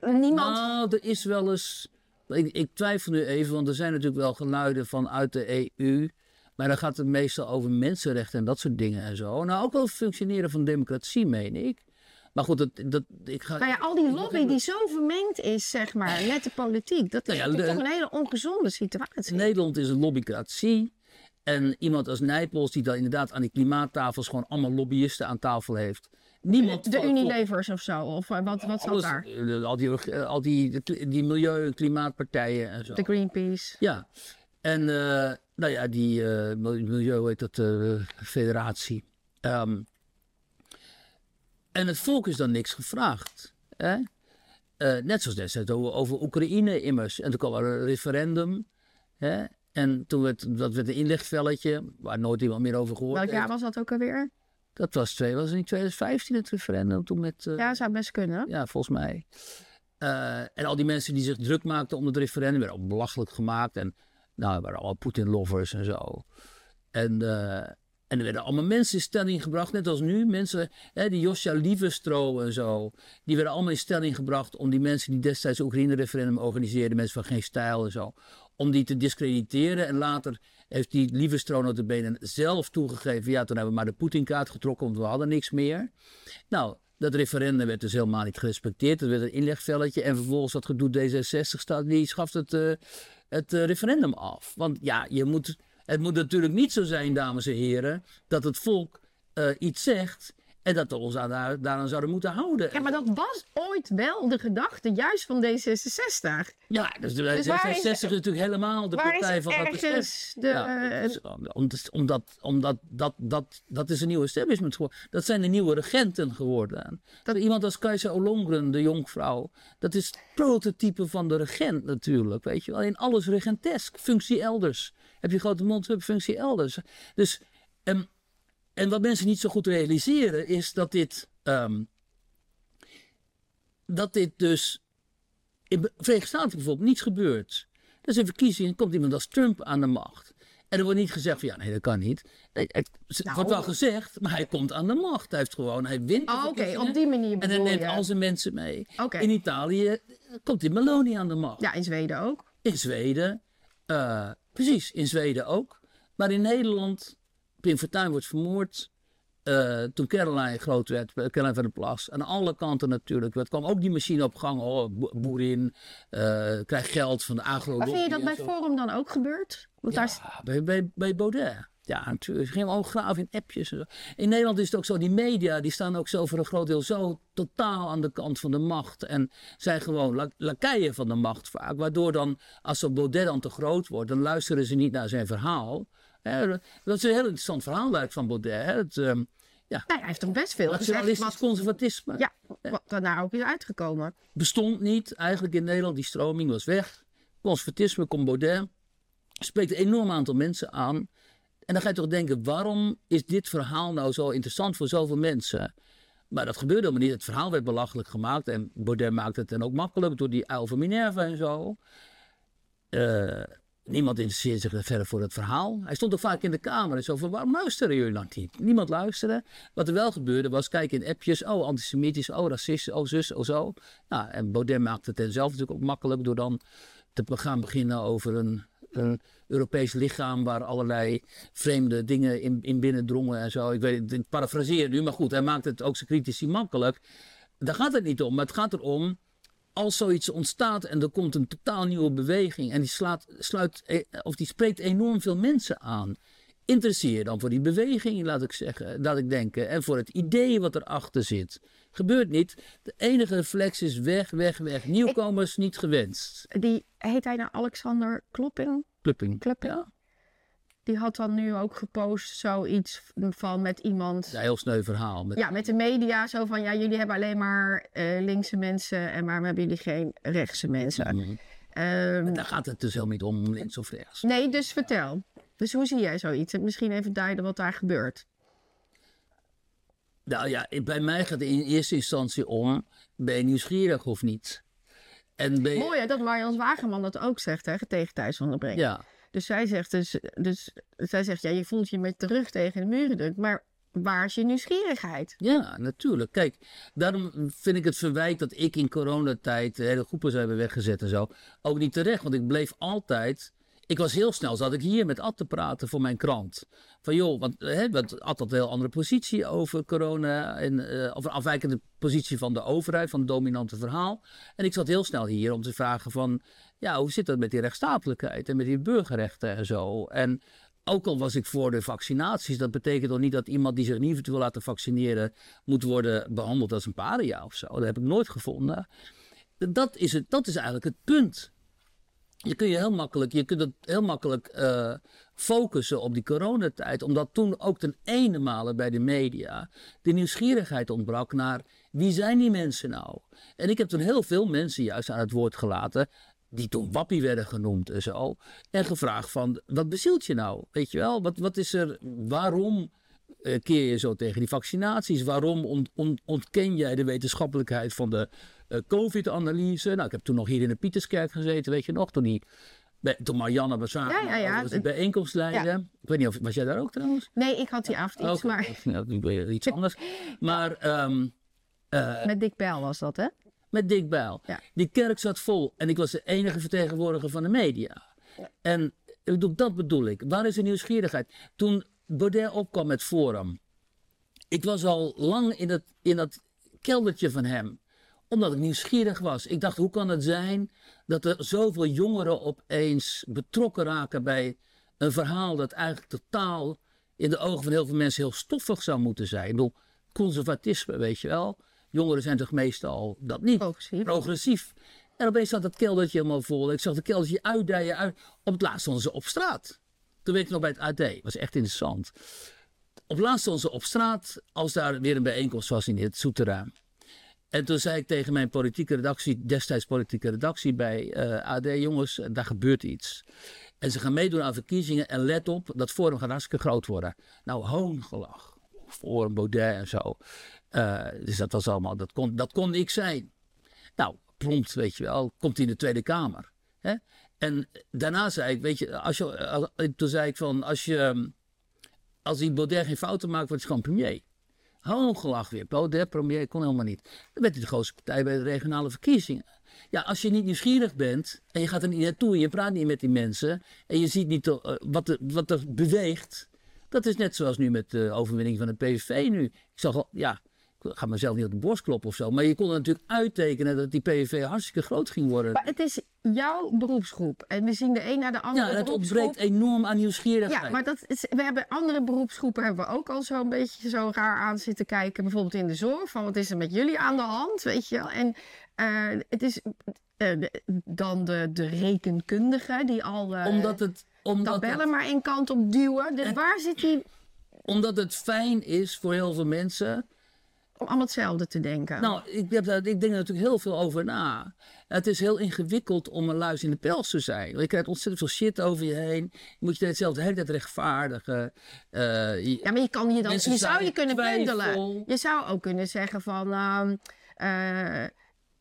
Niemand... Nou, er is wel eens. Ik, ik twijfel nu even, want er zijn natuurlijk wel geluiden vanuit de EU. Maar dan gaat het meestal over mensenrechten en dat soort dingen en zo. Nou, ook wel functioneren van democratie, meen ik. Maar goed, dat, dat, ik ga... Nou ja, al die lobby die zo vermengd is, zeg maar, met de politiek. Dat is Nou ja, natuurlijk de- toch een hele ongezonde situatie. Nederland is een lobbycratie. En iemand als Nijpels, die dan inderdaad aan die klimaattafels gewoon allemaal lobbyisten aan tafel heeft. Niemand De Unilevers of zo, of eh, wat, wat zat daar? eh, Al die, eh, al die, die milieu- en klimaatpartijen en zo. De Greenpeace. Ja, en eh, nou ja, die eh, mil- milieu, heet dat, eh, federatie. Ehm, en het volk is dan niks gevraagd. Hè? Net zoals destijds over, over Oekraïne immers. En toen kwam er een referendum. Hè? En toen werd dat werd een inlegvelletje, waar nooit iemand meer over gehoord Welk jaar was dat ook alweer? Dat was, twee, was het in 2015 het referendum toen met... Ja, zou best kunnen. ja, volgens mij. En al die mensen die zich druk maakten om het referendum werden ook belachelijk gemaakt. En nou, er waren allemaal Poetin-lovers en zo. En, eh, en er werden allemaal mensen in stelling gebracht, net als nu. Mensen, hè, die Josja Lievestro en zo. Die werden allemaal in stelling gebracht om die mensen die destijds het Oekraïne-referendum organiseerden. Mensen van geen stijl en zo. Om die te discrediteren. En later heeft die Lievestro notabene zelf toegegeven. Ja, toen hebben we maar de Poetin-kaart getrokken, want we hadden niks meer. Nou, dat referendum werd dus helemaal niet gerespecteerd. Er werd een inlegvelletje. En vervolgens dat gedoe D66 staat, die schaft het, eh, het eh, referendum af. Want ja, je moet, het moet natuurlijk niet zo zijn, dames en heren, dat het volk eh, iets zegt En dat we ons daar- daaraan zouden moeten houden. Ja, maar dat was ooit wel de gedachte, juist van D66. Ja, dus de Dus waar is- D66 is natuurlijk helemaal de partij van besef. ergens de... Ja, eh, dus, omdat, omdat, omdat dat, dat, dat is een nieuw establishment geworden. Dat zijn de nieuwe regenten geworden. Dat- Iemand als Kajsa Olongren, de jonkvrouw. Dat is het prototype van de regent natuurlijk. Weet je wel. In alles regentesk. Functie elders. Heb je grote mond, functie elders. Dus, ehm, en wat mensen niet zo goed realiseren is dat dit... ehm, dat dit dus in de Verenigde Staten bijvoorbeeld niets gebeurt. Er is een verkiezing en komt iemand als Trump aan de macht. En er wordt niet gezegd van ja, nee, dat kan niet. Nee, het het Nou. wordt wel gezegd, maar hij komt aan de macht. Hij heeft gewoon, hij wint. Oh, Oké, verkiezingen op die manier En hij neemt je. al zijn mensen mee. In Italië eh, komt die Meloni aan de macht. Ja, in Zweden ook. In Zweden, eh, precies, in Zweden ook. Maar in Nederland, Pim Fortuyn wordt vermoord. Eh, toen Caroline groot werd, eh, Caroline van der Plas. Aan alle kanten natuurlijk. Het kwam ook die machine op gang. Oh, bo- boerin, eh krijgt geld van de agro Maar vind je dat bij Forum dan ook gebeurt? Want daar bij, bij, bij Baudet. Ja, natuurlijk. Ze gingen ook graven in appjes. En zo. In Nederland is het ook zo, die media die staan ook zo voor een groot deel zo totaal aan de kant van de macht. En zijn gewoon la- lakeien van de macht vaak. Waardoor dan, als zo'n Baudet dan te groot wordt, dan luisteren ze niet naar zijn verhaal. Hè, dat is een heel interessant verhaal eigenlijk van Baudet. Hè. Het ehm, Nou, hij heeft toch best veel nationalistisch wat, conservatisme ja, wat daarna ook is uitgekomen. bestond niet eigenlijk in Nederland. Die stroming was weg. Conservatisme komt Baudet. Spreekt een enorm aantal mensen aan. En dan ga je toch denken, waarom is dit verhaal nou zo interessant voor zoveel mensen? Maar dat gebeurde helemaal niet. Het verhaal werd belachelijk gemaakt. En Baudet maakte het dan ook makkelijk door die uil van Minerva en zo. Eh, niemand interesseerde zich verder voor het verhaal. Hij stond ook vaak in de kamer en zo van, waarom luisteren jullie dan niet? Niemand luisterde. Wat er wel gebeurde was, kijk in appjes, oh antisemitisch, oh racist, oh zus, oh zo. Nou, en Baudet maakte het zelf natuurlijk ook makkelijk door dan te gaan beginnen over een, een Europees lichaam waar allerlei vreemde dingen in, in binnendrongen en zo. Ik weet het, ik parafraseer nu, maar goed, hij maakt het ook zijn critici makkelijk. Daar gaat het niet om, maar het gaat erom als zoiets ontstaat en er komt een totaal nieuwe beweging en die slaat, sluit, eh, of die spreekt enorm veel mensen aan. Interesseer je dan voor die beweging, laat ik zeggen, laat ik denken, en voor het idee wat erachter zit. Gebeurt niet. De enige reflex is weg, weg, weg. Nieuwkomers niet gewenst. Die, heet hij nou Alexander Klopping? Klupping. Klupping? Ja, Die had dan nu ook gepost zoiets van met iemand... een heel sneu verhaal. Met, Ja, met de media zo van, ja, jullie hebben alleen maar eh, linkse mensen en waarom hebben jullie geen rechtse mensen? Ehm, Daar gaat het dus helemaal niet om, links of rechts. nee, dus vertel. Dus hoe zie jij zoiets? En misschien even duiden wat daar gebeurt. Nou ja, bij mij gaat het in eerste instantie om, ben je nieuwsgierig of niet? En ben je- Mooi hè, dat Marjans Wageman dat ook zegt hè, tegen Thijs van der Brink. Ja, Dus zij zegt, dus, dus zij zegt, ja, je voelt je met de rug tegen de muren drukt, maar waar is je nieuwsgierigheid? Ja, natuurlijk. Kijk, daarom vind ik het verwijt dat ik in coronatijd hele groepen zou hebben weggezet en zo. Ook niet terecht, want ik bleef altijd. Ik was heel snel, zat ik hier met Ad te praten voor mijn krant. Van joh, want hè, Ad had een heel andere positie over corona. En, over een afwijkende positie van de overheid, van het dominante verhaal. En ik zat heel snel hier om te vragen van, ja, hoe zit dat met die rechtsstatelijkheid en met die burgerrechten en zo. En ook al was ik voor de vaccinaties, dat betekent toch niet dat iemand die zich niet wil laten vaccineren, moet worden behandeld als een paria of zo. Dat heb ik nooit gevonden. Dat is, het, dat is eigenlijk het punt. Je kunt je heel makkelijk, je kunt het heel makkelijk eh, focussen op die coronatijd, omdat toen ook ten ene bij de media de nieuwsgierigheid ontbrak naar wie zijn die mensen nou? En ik heb toen heel veel mensen juist aan het woord gelaten die toen wappie werden genoemd en zo. En gevraagd van, wat bezielt je nou? Weet je wel, wat, wat is er, waarom eh, keer je zo tegen die vaccinaties? Waarom ont- ont- ontken jij de wetenschappelijkheid van de eh, COVID-analyse? Nou, ik heb toen nog hier in de Pieterskerk gezeten, weet je nog, toen die... bij- Toen Marianne Bazaar Ja, ja, ja. was de bijeenkomst. Ik weet niet of was jij daar ook trouwens? Nee, ik had die avond iets, maar Ja, ik weet iets anders. Maar ehm, eh, met Dick Bijl was dat, hè? met Dick Bijl. Die kerk zat vol en ik was de enige vertegenwoordiger van de media. En dat bedoel ik. Waar is de nieuwsgierigheid? Toen Baudet opkwam met Forum. Ik was al lang in dat, in dat keldertje van hem. Omdat ik nieuwsgierig was. Ik dacht, hoe kan het zijn dat er zoveel jongeren opeens betrokken raken bij een verhaal dat eigenlijk totaal in de ogen van heel veel mensen heel stoffig zou moeten zijn. Ik bedoel, conservatisme, weet je wel. Jongeren zijn toch meestal dat niet. Progressief. Progressief. En opeens zat dat keldertje helemaal vol. Ik zag dat keldertje uitdijen. Uit. Op het laatst stonden ze op straat. Toen werkte ik nog bij het AD. Dat was echt interessant. Op het laatst stonden ze op straat als daar weer een bijeenkomst was in het Souterrain. En toen zei ik tegen mijn politieke redactie, destijds politieke redactie bij eh, AD, jongens, daar gebeurt iets. En ze gaan meedoen aan verkiezingen en let op, dat Forum gaat hartstikke groot worden. Nou, hoongelach. Forum, Baudet en zo. Uh, dus dat was allemaal, dat kon, dat kon ik zijn. Nou, prompt, weet je wel, komt hij in de Tweede Kamer. Hè? En daarna zei ik, weet je, als je toen zei ik van, als je, als die Baudet geen fouten maakt, wordt hij gewoon premier. Hoongelach weer. Baudet, premier, kon helemaal niet. Dan werd hij de grootste partij bij de regionale verkiezingen. Ja, als je niet nieuwsgierig bent en je gaat er niet naartoe en je praat niet met die mensen en je ziet niet uh, wat, er, wat er beweegt. Dat is net zoals nu met de overwinning van de PVV nu. Ik zag al, ja, ga mezelf niet op de borst kloppen of zo. Maar je kon er natuurlijk uittekenen dat die PVV hartstikke groot ging worden. Maar het is jouw beroepsgroep. En we zien de een naar de andere Ja, het ontbreekt enorm aan nieuwsgierigheid. Ja, maar dat is, we hebben andere beroepsgroepen hebben we ook al zo'n beetje zo raar aan zitten kijken. Bijvoorbeeld in de zorg. Van wat is er met jullie aan de hand? Weet je wel. En uh, het is uh, dan de, de rekenkundige die al uh, omdat het, omdat tabellen het, maar één kant op duwen. Dus waar zit die... Omdat het fijn is voor heel veel mensen om allemaal hetzelfde te denken. Nou, ik, heb ik denk er natuurlijk heel veel over na. Het is heel ingewikkeld om een luis in de pels te zijn. Want je krijgt ontzettend veel shit over je heen. Je moet je hetzelfde de hele tijd rechtvaardigen. Uh, je, ja, maar je, kan je, dan, je zou je kunnen pendelen. Je zou ook kunnen zeggen van... Uh, uh,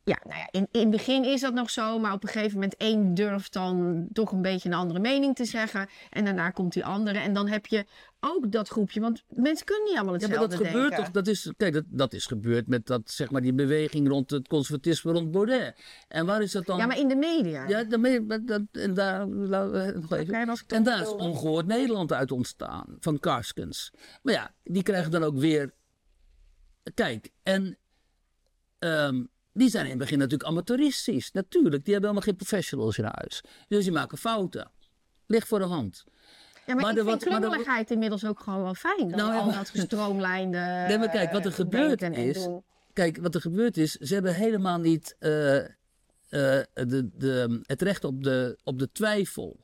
ja, nou ja, in, in het begin is dat nog zo, maar op een gegeven moment één durft dan toch een beetje een andere mening te zeggen. En daarna komt die andere. En dan heb je ook dat groepje, want mensen kunnen niet allemaal hetzelfde Ja, maar dat gebeurt denken. toch, dat is, kijk, dat, dat is gebeurd met dat, zeg maar, die beweging rond het conservatisme rond Baudet. En waar is dat dan? Ja, maar in de media. Ja, dan, dat, en daar, nog even. Okay, was en daar is ongehoord Nederland uit ontstaan, van Karskens. Maar ja, die krijgen dan ook weer, kijk, en... Um, die zijn in het begin natuurlijk amateuristisch. Natuurlijk, die hebben helemaal geen professionals in huis. Dus die maken fouten. Ligt voor de hand. Ja, maar, maar ik de, vind klungeligheid inmiddels ook gewoon wel fijn. Dan nou, ja, al dat gestroomlijnde Nee, maar kijk, wat er gebeurd is... Kijk, wat er gebeurd is, ze hebben helemaal niet uh, uh, de, de, het recht op de, op de twijfel.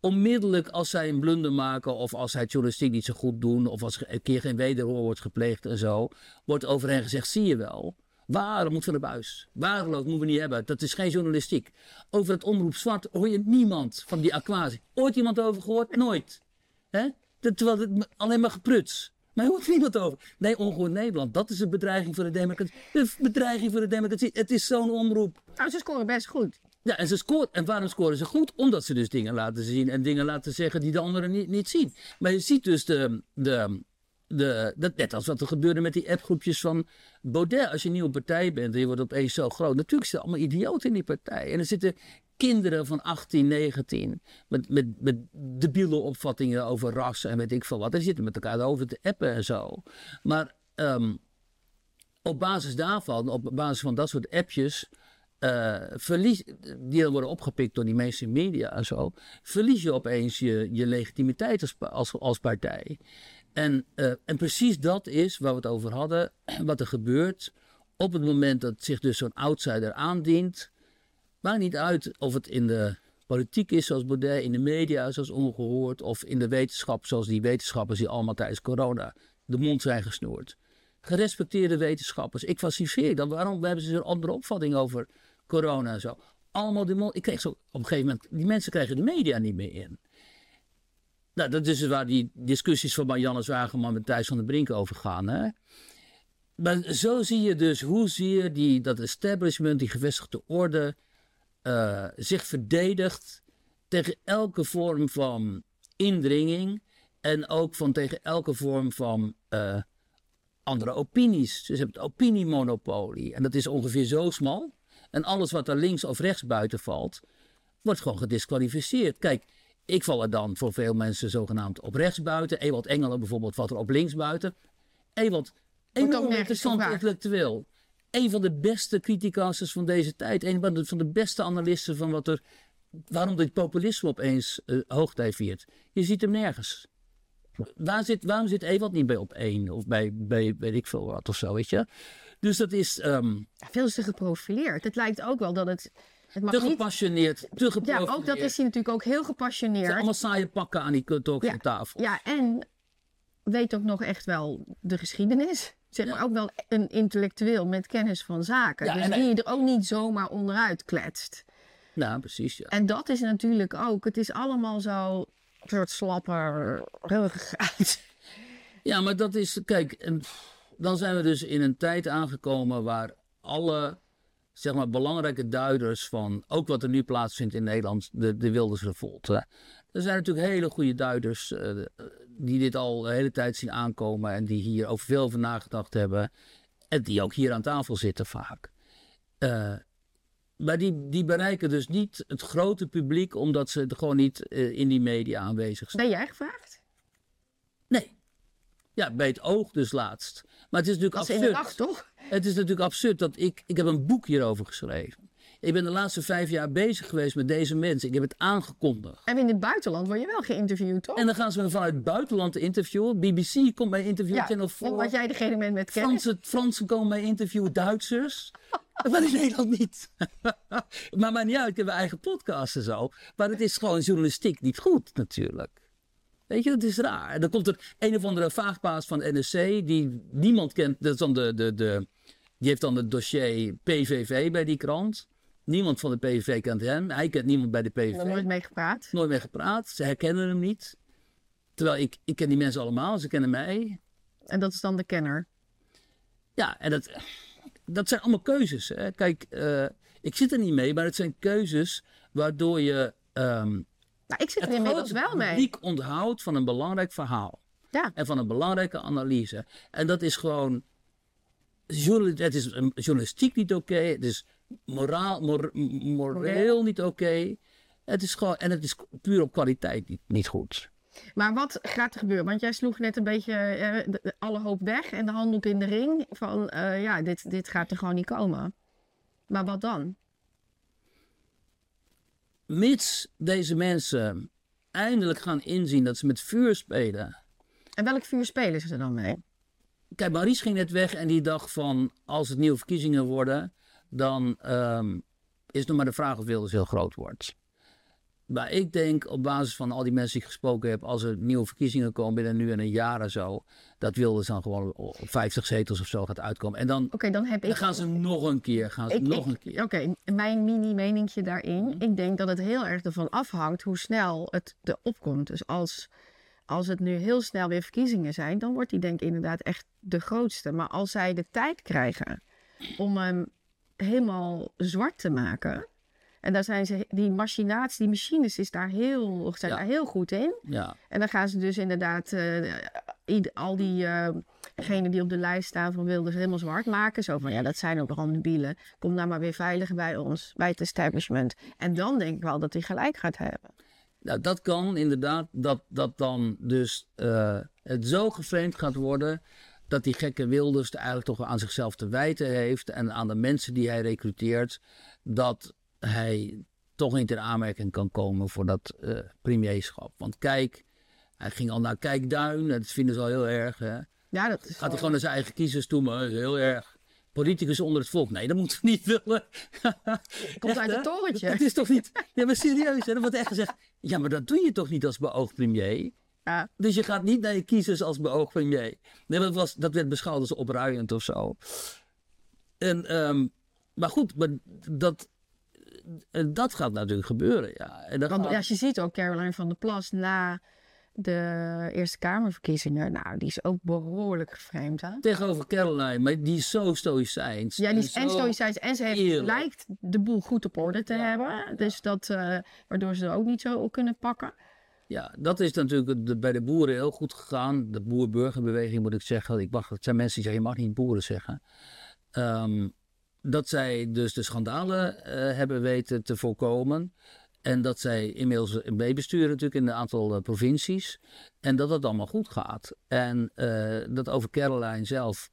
Onmiddellijk als zij een blunder maken of als zij het journalistiek niet zo goed doen... of als er een keer geen wederhoor wordt gepleegd en zo... wordt over hen gezegd, zie je wel... Waarom moet van de buis? Waardeloos moeten we niet hebben. Dat is geen journalistiek. Over het omroep zwart hoor je niemand van die aquatie. Ooit iemand over gehoord? Nooit. Hè? Terwijl het alleen maar gepruts. Maar je hoort niemand over. Nee, ongehoord Nederland. Dat is een bedreiging voor de democratie. De bedreiging voor de democratie. Het is zo'n omroep. Nou, ze scoren best goed. Ja, en, ze scoort, en waarom scoren ze goed? Omdat ze dus dingen laten zien en dingen laten zeggen die de anderen niet, niet zien. Maar je ziet dus de, de, de, dat, net als wat er gebeurde met die appgroepjes van Baudet. Als je een nieuwe partij bent en je wordt opeens zo groot. Natuurlijk zitten allemaal idioten in die partij. En er zitten kinderen van 18, 19 met, met, debiele opvattingen over ras en weet ik veel wat. En zitten met elkaar over te appen en zo. Maar um, op basis daarvan, op basis van dat soort appjes... Uh, verlies, die dan worden opgepikt door die mainstream media en zo, verlies je opeens je, legitimiteit als, als partij. En, uh, en precies dat is waar we het over hadden, wat er gebeurt op het moment dat zich dus zo'n outsider aandient. Maakt niet uit of het in de politiek is zoals Baudet, in de media zoals ongehoord, of in de wetenschap zoals die wetenschappers die allemaal tijdens corona de mond zijn gesnoerd. Gerespecteerde wetenschappers, ik fascineer dan. Waarom hebben ze zo'n andere opvatting over corona en zo? Allemaal de mond. Ik kreeg zo op een gegeven moment, die mensen krijgen de media niet meer in. Nou, dat is waar die discussies van Marianne Zwageman met Thijs van der Brink over gaan. Hè? Maar zo zie je dus hoezeer die, dat establishment, die gevestigde orde, uh, zich verdedigt tegen elke vorm van indringing en ook van tegen elke vorm van uh, andere opinies. Dus je hebt het opiniemonopolie en dat is ongeveer zo smal. En alles wat er links of rechts buiten valt, wordt gewoon gedisqualificeerd. Kijk, ik val er dan voor veel mensen zogenaamd op rechts buiten. Ewald Engelen bijvoorbeeld valt er op links buiten. Ewald, enorm interessant intellectueel. Een van de beste criticasters van deze tijd. Een van de beste analisten van wat er, waarom dit populisme opeens uh, hoogtij viert. Je ziet hem nergens. waar zit, waarom zit Ewald niet bij op één? Of bij, bij weet ik veel wat of zo, weet je? Dus dat is ehm, veel te geprofileerd. Het lijkt ook wel dat het... Het mag te niet... gepassioneerd, te Ja, ook dat is hij natuurlijk ook heel Het zijn gepassioneerd. allemaal saaie pakken aan die talkshowtafel. Ja, en weet ook nog echt wel de geschiedenis. Zeg maar Ja. ook wel een intellectueel met kennis van zaken. Ja, dus en- die je er ook niet zomaar onderuit kletst. Nou, precies, ja. En dat is natuurlijk ook, het is allemaal zo een soort slapper ruggengraat. Ja, maar dat is, kijk, en dan zijn we dus in een tijd aangekomen waar alle, zeg maar, belangrijke duiders van, ook wat er nu plaatsvindt in Nederland, de, de Wilders Revolte. Er zijn natuurlijk hele goede duiders eh, die dit al de hele tijd zien aankomen en die hier ook veel over nagedacht hebben. En die ook hier aan tafel zitten vaak. Eh, maar die, die bereiken dus niet het grote publiek omdat ze gewoon niet eh, in die media aanwezig zijn. Ben jij gevraagd? Nee. Ja, bij het oog dus laatst. Maar het is natuurlijk Dat absurd. nacht, toch? Het is natuurlijk absurd dat ik... Ik heb een boek hierover geschreven. Ik ben de laatste vijf jaar bezig geweest met deze mensen. Ik heb het aangekondigd. En in het buitenland word je wel geïnterviewd, toch? En dan gaan ze me vanuit het buitenland interviewen. BBC komt mij interviewen. ja, Channel 4. omdat jij degene bent met kennis. Fransen, Fransen komen mij interviewen. Duitsers. Maar in Nederland niet. maar maakt niet uit. Ik heb mijn eigen podcast en zo. Maar het is gewoon journalistiek niet goed natuurlijk. Weet je, dat is raar. En dan komt er een of andere vaagpaas van NSC, die niemand kent. Dat is dan de, de, de, die heeft dan het dossier PVV bij die krant. Niemand van de PVV kent hem. Hij kent niemand bij de PVV. er nooit mee gepraat. Nooit mee gepraat. Ze herkennen hem niet. Terwijl ik, ik ken die mensen allemaal, ze kennen mij. En dat is dan de kenner. Ja, en dat, dat zijn allemaal keuzes. Hè. Kijk, eh, ik zit er niet mee, maar het zijn keuzes waardoor je ehm, Nou, ik zit er het inmiddels wel mee. publiek onthoudt van een belangrijk verhaal. Ja. En van een belangrijke analyse. En dat is gewoon. Het is journalistiek niet oké. het is moraal, mor- moreel niet oké. Het is gewoon. En het is puur op kwaliteit niet, niet goed. Maar wat gaat er gebeuren? Want jij sloeg net een beetje eh, de- alle hoop weg en de handdoek in de ring. Van eh, ja, dit, dit gaat er gewoon niet komen. Maar wat dan? Mits deze mensen eindelijk gaan inzien dat ze met vuur spelen. En welk vuur spelen ze er dan mee? Kijk, Maurice ging net weg en die dacht van... als het nieuwe verkiezingen worden... dan ehm, is het nog maar de vraag of Wilders heel groot wordt. Maar ik denk op basis van al die mensen die ik gesproken heb... als er nieuwe verkiezingen komen binnen nu en een jaar of zo... dat Wilders dan gewoon op 50 zetels of zo gaat uitkomen. En dan, Oké, dan heb ik... dan gaan ze nog een keer, gaan ze ik- nog ik- een keer. Oké, mijn mini-meningje daarin. Ik denk dat het heel erg ervan afhangt hoe snel het erop komt. Dus als, als het nu heel snel weer verkiezingen zijn, dan wordt die denk ik inderdaad echt de grootste. Maar als zij de tijd krijgen om hem helemaal zwart te maken. En daar zijn ze, die machinatie, die machines is daar heel, zijn Ja. daar heel goed in. Ja, En dan gaan ze dus inderdaad eh, al die eh, die op de lijst staan van Wilders helemaal zwart maken. Zo van, ja, dat zijn ook nogal debielen. Kom nou maar weer veilig bij ons, bij het establishment. En dan denk ik wel dat hij gelijk gaat hebben. Nou, dat kan inderdaad, dat, dat dan dus eh, het zo geframed gaat worden dat die gekke Wilders eigenlijk toch aan zichzelf te wijten heeft en aan de mensen die hij recruteert, dat hij toch niet in aanmerking kan komen voor dat eh, premierschap. Want kijk, hij ging al naar Kijkduin, dat vinden ze al heel erg. Hè? Ja, dat is Gaat hij gewoon naar zijn eigen kiezers toe, maar heel erg. Politicus onder het volk. Nee, dat moeten we niet willen. Komt Echt, uit het torentje. Dat is toch niet. Ja, maar serieus, hè? Er wordt echt gezegd. Ja, maar dat doe je toch niet als beoogd premier? Ja. Dus je gaat niet naar je kiezers als beoogd premier. Nee, dat, was, dat werd beschouwd als opruiend of zo. En, ehm, maar goed, maar dat, dat gaat natuurlijk gebeuren. Ja. En dan Want gaat- ja, als je ziet ook Caroline van der Plas na de Eerste Kamerverkiezingen. Nou, die is ook behoorlijk geframed, hè? Tegenover Caroline, maar die is zo stoïcijns. Ja, die is en zo- stoïcijns en ze heeft, eerlijk. lijkt de boel goed op orde te Ja, hebben. Dus dat, eh, waardoor ze er ook niet zo op kunnen pakken. Ja, dat is natuurlijk de- bij de boeren heel goed gegaan. De boer-burgerbeweging moet ik zeggen. Ik mag, het zijn mensen die zeggen, je mag niet boeren zeggen. Ehm, dat zij dus de schandalen eh, hebben weten te voorkomen. En dat zij inmiddels meebesturen natuurlijk in een aantal eh, provincies. En dat het allemaal goed gaat. En eh, dat over Caroline zelf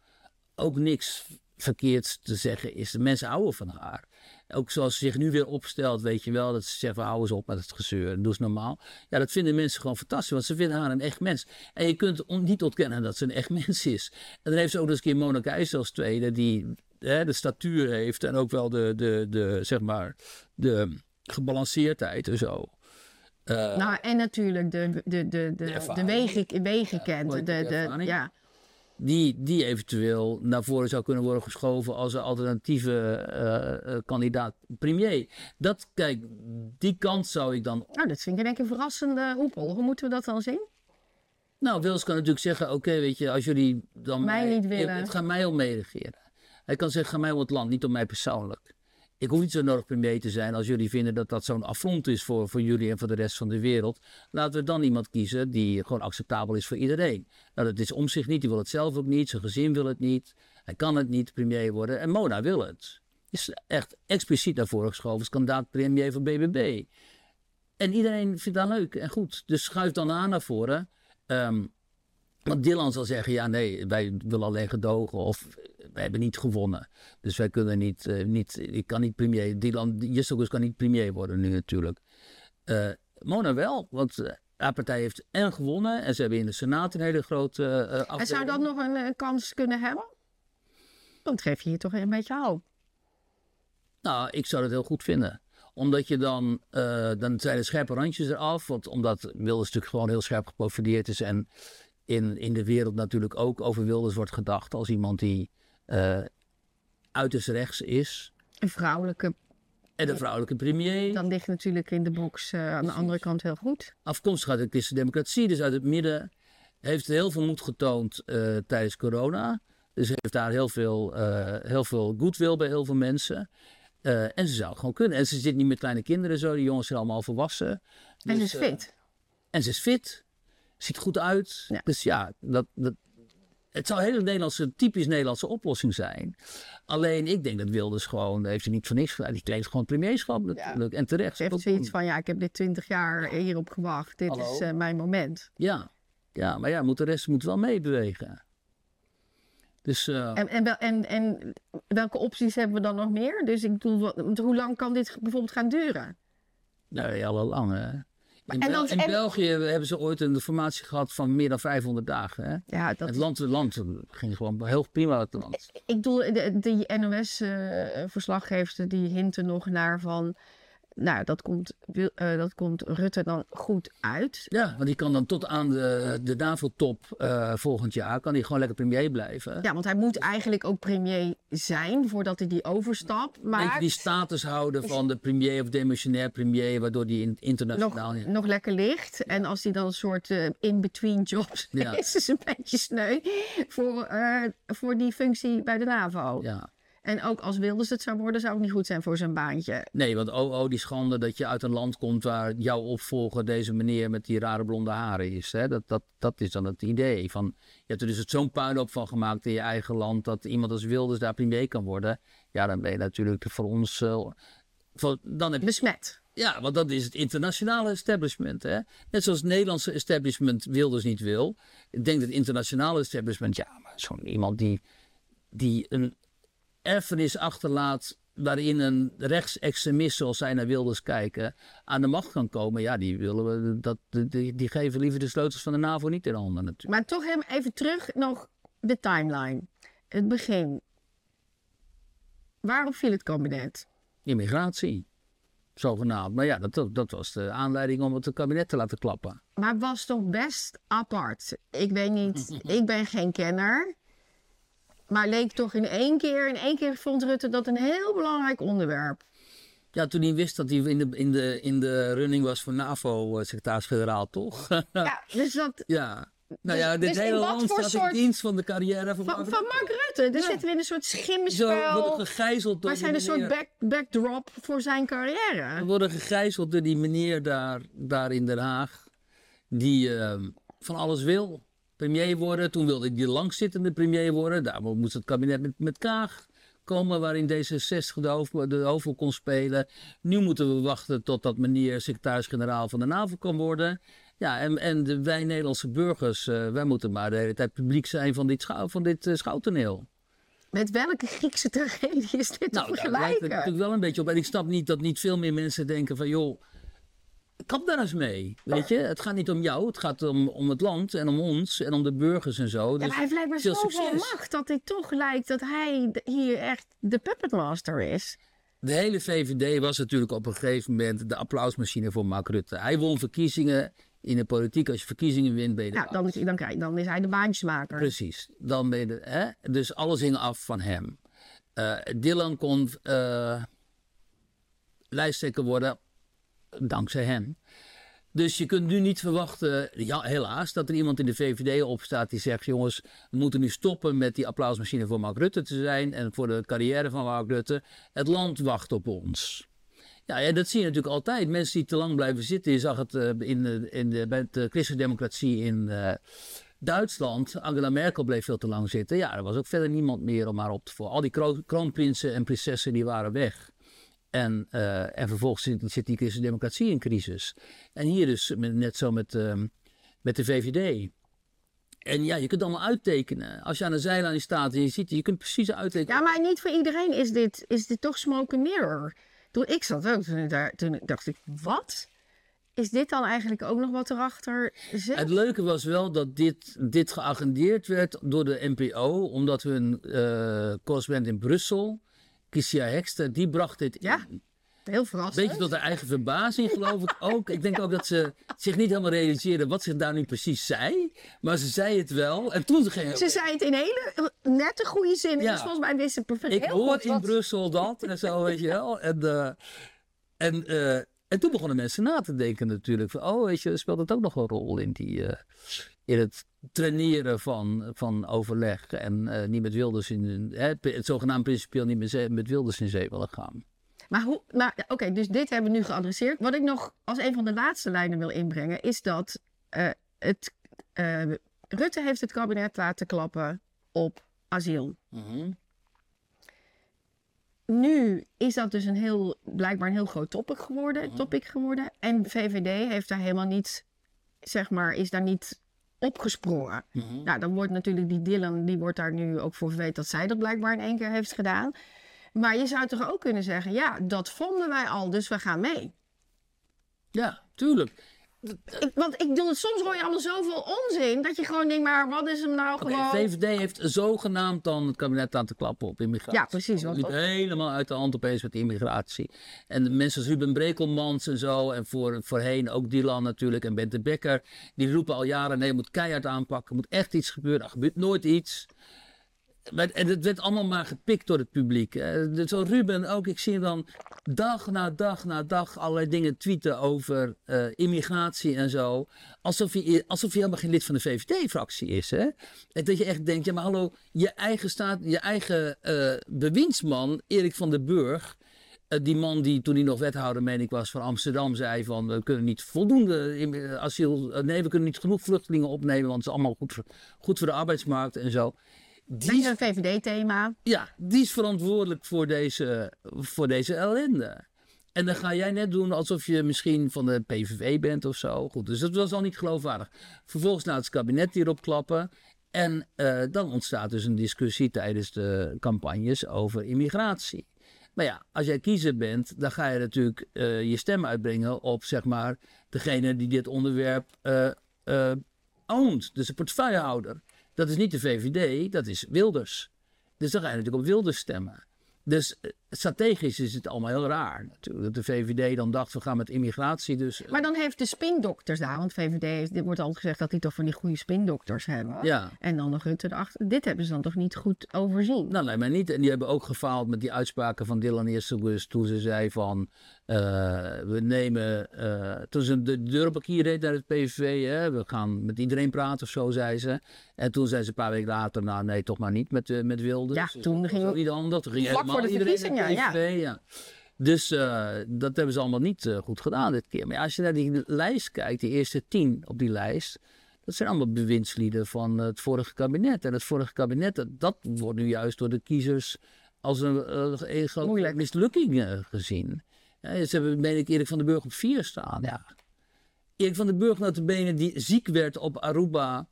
ook niks verkeerd te zeggen is, de mensen houden van haar. Ook zoals ze zich nu weer opstelt, weet je wel, dat ze zeggen, hou eens op met het gezeur, doe eens normaal. Ja, dat vinden mensen gewoon fantastisch, want ze vinden haar een echt mens. En je kunt niet ontkennen dat ze een echt mens is. En dan heeft ze ook nog eens een keer Mona Keijzer als tweede, die hè, de statuur heeft en ook wel de, de, de, zeg maar, de gebalanceerdheid en zo. Eh, Nou, en natuurlijk de, de, de, de, de, wegen, wegen kent. De, de, ja. die, die eventueel naar voren zou kunnen worden geschoven als een alternatieve eh, eh, kandidaat premier. Dat, kijk, die kant zou ik dan. Nou, dat vind ik denk ik een verrassende hoepel. Hoe moeten we dat dan zien? Nou, Wils kan natuurlijk zeggen: oké, weet je, als jullie dan. Mij niet willen. Het gaat mij om meeregeren. Hij kan zeggen: ga mij om het land, niet om mij persoonlijk. Ik hoef niet zo nodig premier te zijn als jullie vinden dat dat zo'n affront is voor, voor jullie en voor de rest van de wereld. Laten we dan iemand kiezen die gewoon acceptabel is voor iedereen. Nou, dat is om zich niet, die wil het zelf ook niet, zijn gezin wil het niet. Hij kan het niet premier worden en Mona wil het. Is echt expliciet naar voren geschoven als kandidaat premier van BBB. En iedereen vindt dat leuk en goed. Dus schuif dan aan naar voren. Ehm, want Dylan zal zeggen, ja nee, wij willen alleen gedogen of wij hebben niet gewonnen. Dus wij kunnen niet, eh, niet ik kan niet premier, Dylan, Justus kan niet premier worden nu natuurlijk. Eh, Mona wel, want eh, haar partij heeft en gewonnen en ze hebben in de Senaat een hele grote eh afdeling. En zou dat nog een, eh, kans kunnen hebben? Dan geef je hier toch een beetje hoop. Nou, ik zou dat heel goed vinden. Omdat je dan, eh, dan zijn de scherpe randjes eraf. Want omdat Wilders natuurlijk gewoon heel scherp geprofileerd is. En in, in de wereld natuurlijk ook over Wilders wordt gedacht als iemand die eh uiterst rechts is. Een vrouwelijke, En de vrouwelijke premier. dan ligt natuurlijk in de box eh, aan de andere kant heel goed. Afkomstig uit de christendemocratie, dus uit het midden. Heeft heel veel moed getoond eh, tijdens corona. Dus heeft daar heel veel, eh heel veel goodwill bij heel veel mensen. En ze zou het gewoon kunnen. En ze zit niet met kleine kinderen zo. Die jongens zijn allemaal volwassen. En ze Dus, is eh, fit. en ze is fit. Ziet goed uit. Ja. Dus ja, dat, dat, het zou een hele Nederlandse, typisch Nederlandse oplossing zijn. Alleen ik denk dat Wilders gewoon, heeft hij niet voor niks gedaan. Die claimt gewoon premierschap natuurlijk. En terecht. Ze heeft zoiets van, ja, ik heb dit twintig jaar hierop gewacht. Dit Hallo? is eh, mijn moment. Ja. ja, maar ja, moet de rest moet wel meebewegen. Dus eh, En, en, wel, en, en welke opties hebben we dan nog meer? Dus ik bedoel, hoe lang kan dit bijvoorbeeld gaan duren? nou al lang hè. In, en in en- België hebben ze ooit een formatie gehad van meer dan 500 dagen. Hè? Ja, dat Het land, het land ging gewoon heel prima het land. Ik bedoel, de, die NOS-verslaggevers die hinten nog naar van... Nou, dat komt, eh, dat komt Rutte dan goed uit. Ja, want die kan dan tot aan de, de NAVO-top eh, volgend jaar, kan die gewoon lekker premier blijven. Ja, want hij moet eigenlijk ook premier zijn voordat hij die overstap maakt. die status houden van de premier of demissionair premier, waardoor die in- internationaal... nog, nog lekker ligt. En als hij dan een soort eh, in-between jobs Ja. is, is een beetje sneu voor, voor die functie bij de NAVO. Ja. En ook als Wilders het zou worden, zou het niet goed zijn voor zijn baantje. Nee, want oh, oh, die schande dat je uit een land komt waar jouw opvolger deze meneer met die rare blonde haren is. Hè? Dat, dat, dat is dan het idee. Van, je hebt er dus het zo'n puinhoop van gemaakt in je eigen land dat iemand als Wilders daar premier kan worden. Ja, dan ben je natuurlijk voor ons... eh, voor, dan heb je Besmet. Ja, want dat is het internationale establishment. Hè? Net zoals het Nederlandse establishment Wilders niet wil. Ik denk dat het internationale establishment, ja, maar zo'n iemand die, die een erfenis achterlaat waarin een rechtsextremist zoals zij naar Wilders kijken aan de macht kan komen. Ja, die, willen we, dat, die, die geven liever de sleutels van de NAVO niet in handen natuurlijk. Maar toch even terug nog de timeline. Het begin. Waarom viel het kabinet? Immigratie, zogenaamd. Maar ja, dat, dat was de aanleiding om het kabinet te laten klappen. Maar het was toch best apart. Ik weet niet, ik ben geen kenner. Maar leek toch in één keer, in één keer vond Rutte dat een heel belangrijk onderwerp. Ja, toen hij wist dat hij in de, in de, in de running was voor NAVO-secretaris-generaal, toch? Ja, dus dat, ja. Nou Dus- ja, dit dus hele land staat soort- in dienst van de carrière van, van, Mark van Rutte. Mark Rutte. Dus Ja. zitten we in een soort Zo schimmenspel. worden gegijzeld door die zijn een soort back, backdrop voor zijn We carrière. worden gegijzeld door die meneer daar, daar in Den Haag. Die ehm, van alles wil. Premier worden. Toen wilde ik die langzittende premier worden. Daar moest het kabinet met, met Kaag komen. Waarin D66 de, hoofd, de hoofdrol kon spelen. Nu moeten we wachten totdat meneer secretaris-generaal van de NAVO kan worden. Ja, en, en de, wij Nederlandse burgers, eh, wij moeten maar de hele tijd publiek zijn van dit, schou, van dit eh, schouwtoneel. met welke Griekse tragedie is dit Nou, te daar lijkt het vergelijken? natuurlijk wel een beetje op. En ik snap niet dat niet veel meer mensen denken van... joh, kap daar eens mee. Weet je, het gaat niet om jou. Het gaat om, om het land en om ons en om de burgers en zo. Dus maar hij heeft blijkbaar veel zoveel macht dat dit toch lijkt dat hij hier echt de puppetmaster is. De hele VVD was natuurlijk op een gegeven moment de applausmachine voor Mark Rutte. Hij won verkiezingen in de politiek. Als je verkiezingen wint, ben je de Ja, dan, dan, krijg- dan is hij de baantjesmaker. Precies. Dan ben je de, hè? Dus alles hing af van hem. Eh, Dylan kon eh lijsttrekker worden dankzij hem. Dus je kunt nu niet verwachten, ja, helaas, dat er iemand in de VVD opstaat die zegt: jongens, we moeten nu stoppen met die applausmachine voor Mark Rutte te zijn en voor de carrière van Mark Rutte. Het land wacht op ons. Ja, dat zie je natuurlijk altijd. Mensen die te lang blijven zitten. Je zag het eh, in in de, bij de christendemocratie in eh, Duitsland. Angela Merkel bleef veel te lang zitten. Ja, er was ook verder niemand meer om haar op te volgen. Al die kro- kroonprinsen en prinsessen die waren weg. En, eh, en vervolgens zit, zit die christendemocratie in crisis. En hier dus met- net zo met, ehm, met de VVD. En ja, je kunt allemaal uittekenen. Als je aan de zijlijn staat en je ziet, je kunt precies uittekenen. Ja, maar niet voor iedereen is dit, is dit toch smoke and mirror. Toen ik zat ook, toen, ik daar, toen dacht ik, wat? Is dit dan eigenlijk ook nog wat erachter zit? Het leuke was wel dat dit, dit geagendeerd werd door de NPO, omdat hun eh correspondent in Brussel, Kissia Hekster, die bracht dit Ja, in. Heel verrassend. Beetje tot haar eigen verbazing, geloof ik ook. Ik denk ook dat ze zich niet helemaal realiseerde wat ze daar nu precies zei. Maar ze zei het wel. En toen ze ging. Ze zei het in hele nette goede zin. Ja. Dus volgens mij wist ze perfect Ik heel hoor goed in wat- Brussel dat en zo, weet je wel. En, eh, en, eh, en toen begonnen mensen na te denken natuurlijk. Van, oh, weet je, speelt het ook nog een rol in, die, eh, in het traineren van, van overleg. En eh, niet met Wilders in, hè, het zogenaamd principieel niet met, zee- met Wilders in zee willen gaan. Maar hoe, ja, oké, dus dit hebben we nu geadresseerd. Wat ik nog als een van de laatste lijnen wil inbrengen, is dat eh, het, eh, Rutte heeft het kabinet laten klappen op asiel. Mhm. Nu is dat dus een heel, blijkbaar een heel groot topic geworden, Mhm. topic geworden. En VVD heeft daar helemaal niet, zeg maar, is daar niet opgesprongen. Mhm. Nou, dan wordt natuurlijk die Dylan, die wordt daar nu ook voor verweten dat zij dat blijkbaar in één keer heeft gedaan. Maar je zou toch ook kunnen zeggen, ja, dat vonden wij al, dus we gaan mee. Ja, tuurlijk. Want ik bedoel, soms hoor je allemaal zoveel onzin, dat je gewoon denkt, maar wat is hem nou Oké, gewoon... VVD heeft zogenaamd dan het kabinet aan te klappen op immigratie. Ja, precies, Het liep dat- helemaal uit de hand opeens met immigratie. En de mensen als Ruben Brekelmans en zo, en voor, voorheen ook Dylan natuurlijk en Bente Becker, die roepen al jaren, nee, je moet keihard aanpakken, er moet echt iets gebeuren. Er gebeurt nooit iets. En het werd allemaal maar gepikt door het publiek. Zo Ruben ook, ik zie dan dag na dag na dag allerlei dingen tweeten over eh, immigratie en zo. Alsof hij, alsof hij helemaal geen lid van de VVD-fractie is. Hè? Dat je echt denkt, ja maar hallo, je eigen, staat, je eigen eh bewindsman, Erik van den Burg... eh, die man die toen hij nog wethouder, meen ik, was van Amsterdam, zei van we kunnen niet voldoende asiel, nee, we kunnen niet genoeg vluchtelingen opnemen, want het is allemaal goed goed voor de arbeidsmarkt en zo. Die is een VVD-thema. ja, die is verantwoordelijk voor deze, voor deze ellende. En dan ga jij net doen alsof je misschien van de PVV bent of zo. Goed, dus dat was al niet geloofwaardig. Vervolgens laat het kabinet hierop klappen. En eh, dan ontstaat dus een discussie tijdens de campagnes over immigratie. Maar ja, als jij kiezer bent, dan ga je natuurlijk eh, je stem uitbrengen op zeg maar degene die dit onderwerp eh eh oont. Dus de portefeuillehouder. Dat is niet de VVD, dat is Wilders. Dus dan ga je natuurlijk op Wilders stemmen. Dus eh, strategisch is het allemaal heel raar natuurlijk. Dat de VVD dan dacht, we gaan met immigratie dus... eh, Maar dan heeft de spindokters daar, want VVD, heeft, dit wordt altijd gezegd dat die toch van die goede spindokters hebben. ja, En dan nog Rutte erachter. Dit hebben ze dan toch niet goed overzien? nou nee, maar niet. En die hebben ook gefaald met die uitspraken van Dylan Eerstelbus toen ze zei van... eh, we nemen... eh, toen ze de deur op een kier deed naar het PVV, hè, we gaan met iedereen praten of zo, zei ze. En toen zei ze een paar weken later, nou nee, toch maar niet met, eh, met Wilders. Ja, toen ging niet anders. Toen ging Vlak helemaal voor de iedereen ja. Ja. Dus eh, dat hebben ze allemaal niet eh, goed gedaan dit keer. Maar ja, als je naar die lijst kijkt, die eerste tien op die lijst... Dat zijn allemaal bewindslieden van het vorige kabinet. En het vorige kabinet, dat, dat wordt nu juist door de kiezers als een, een grote mislukking gezien. Ja, ze hebben, meen ik, Erik van den Burg op vier staan. Ja. Erik van den Burg, notabene, die ziek werd op Aruba.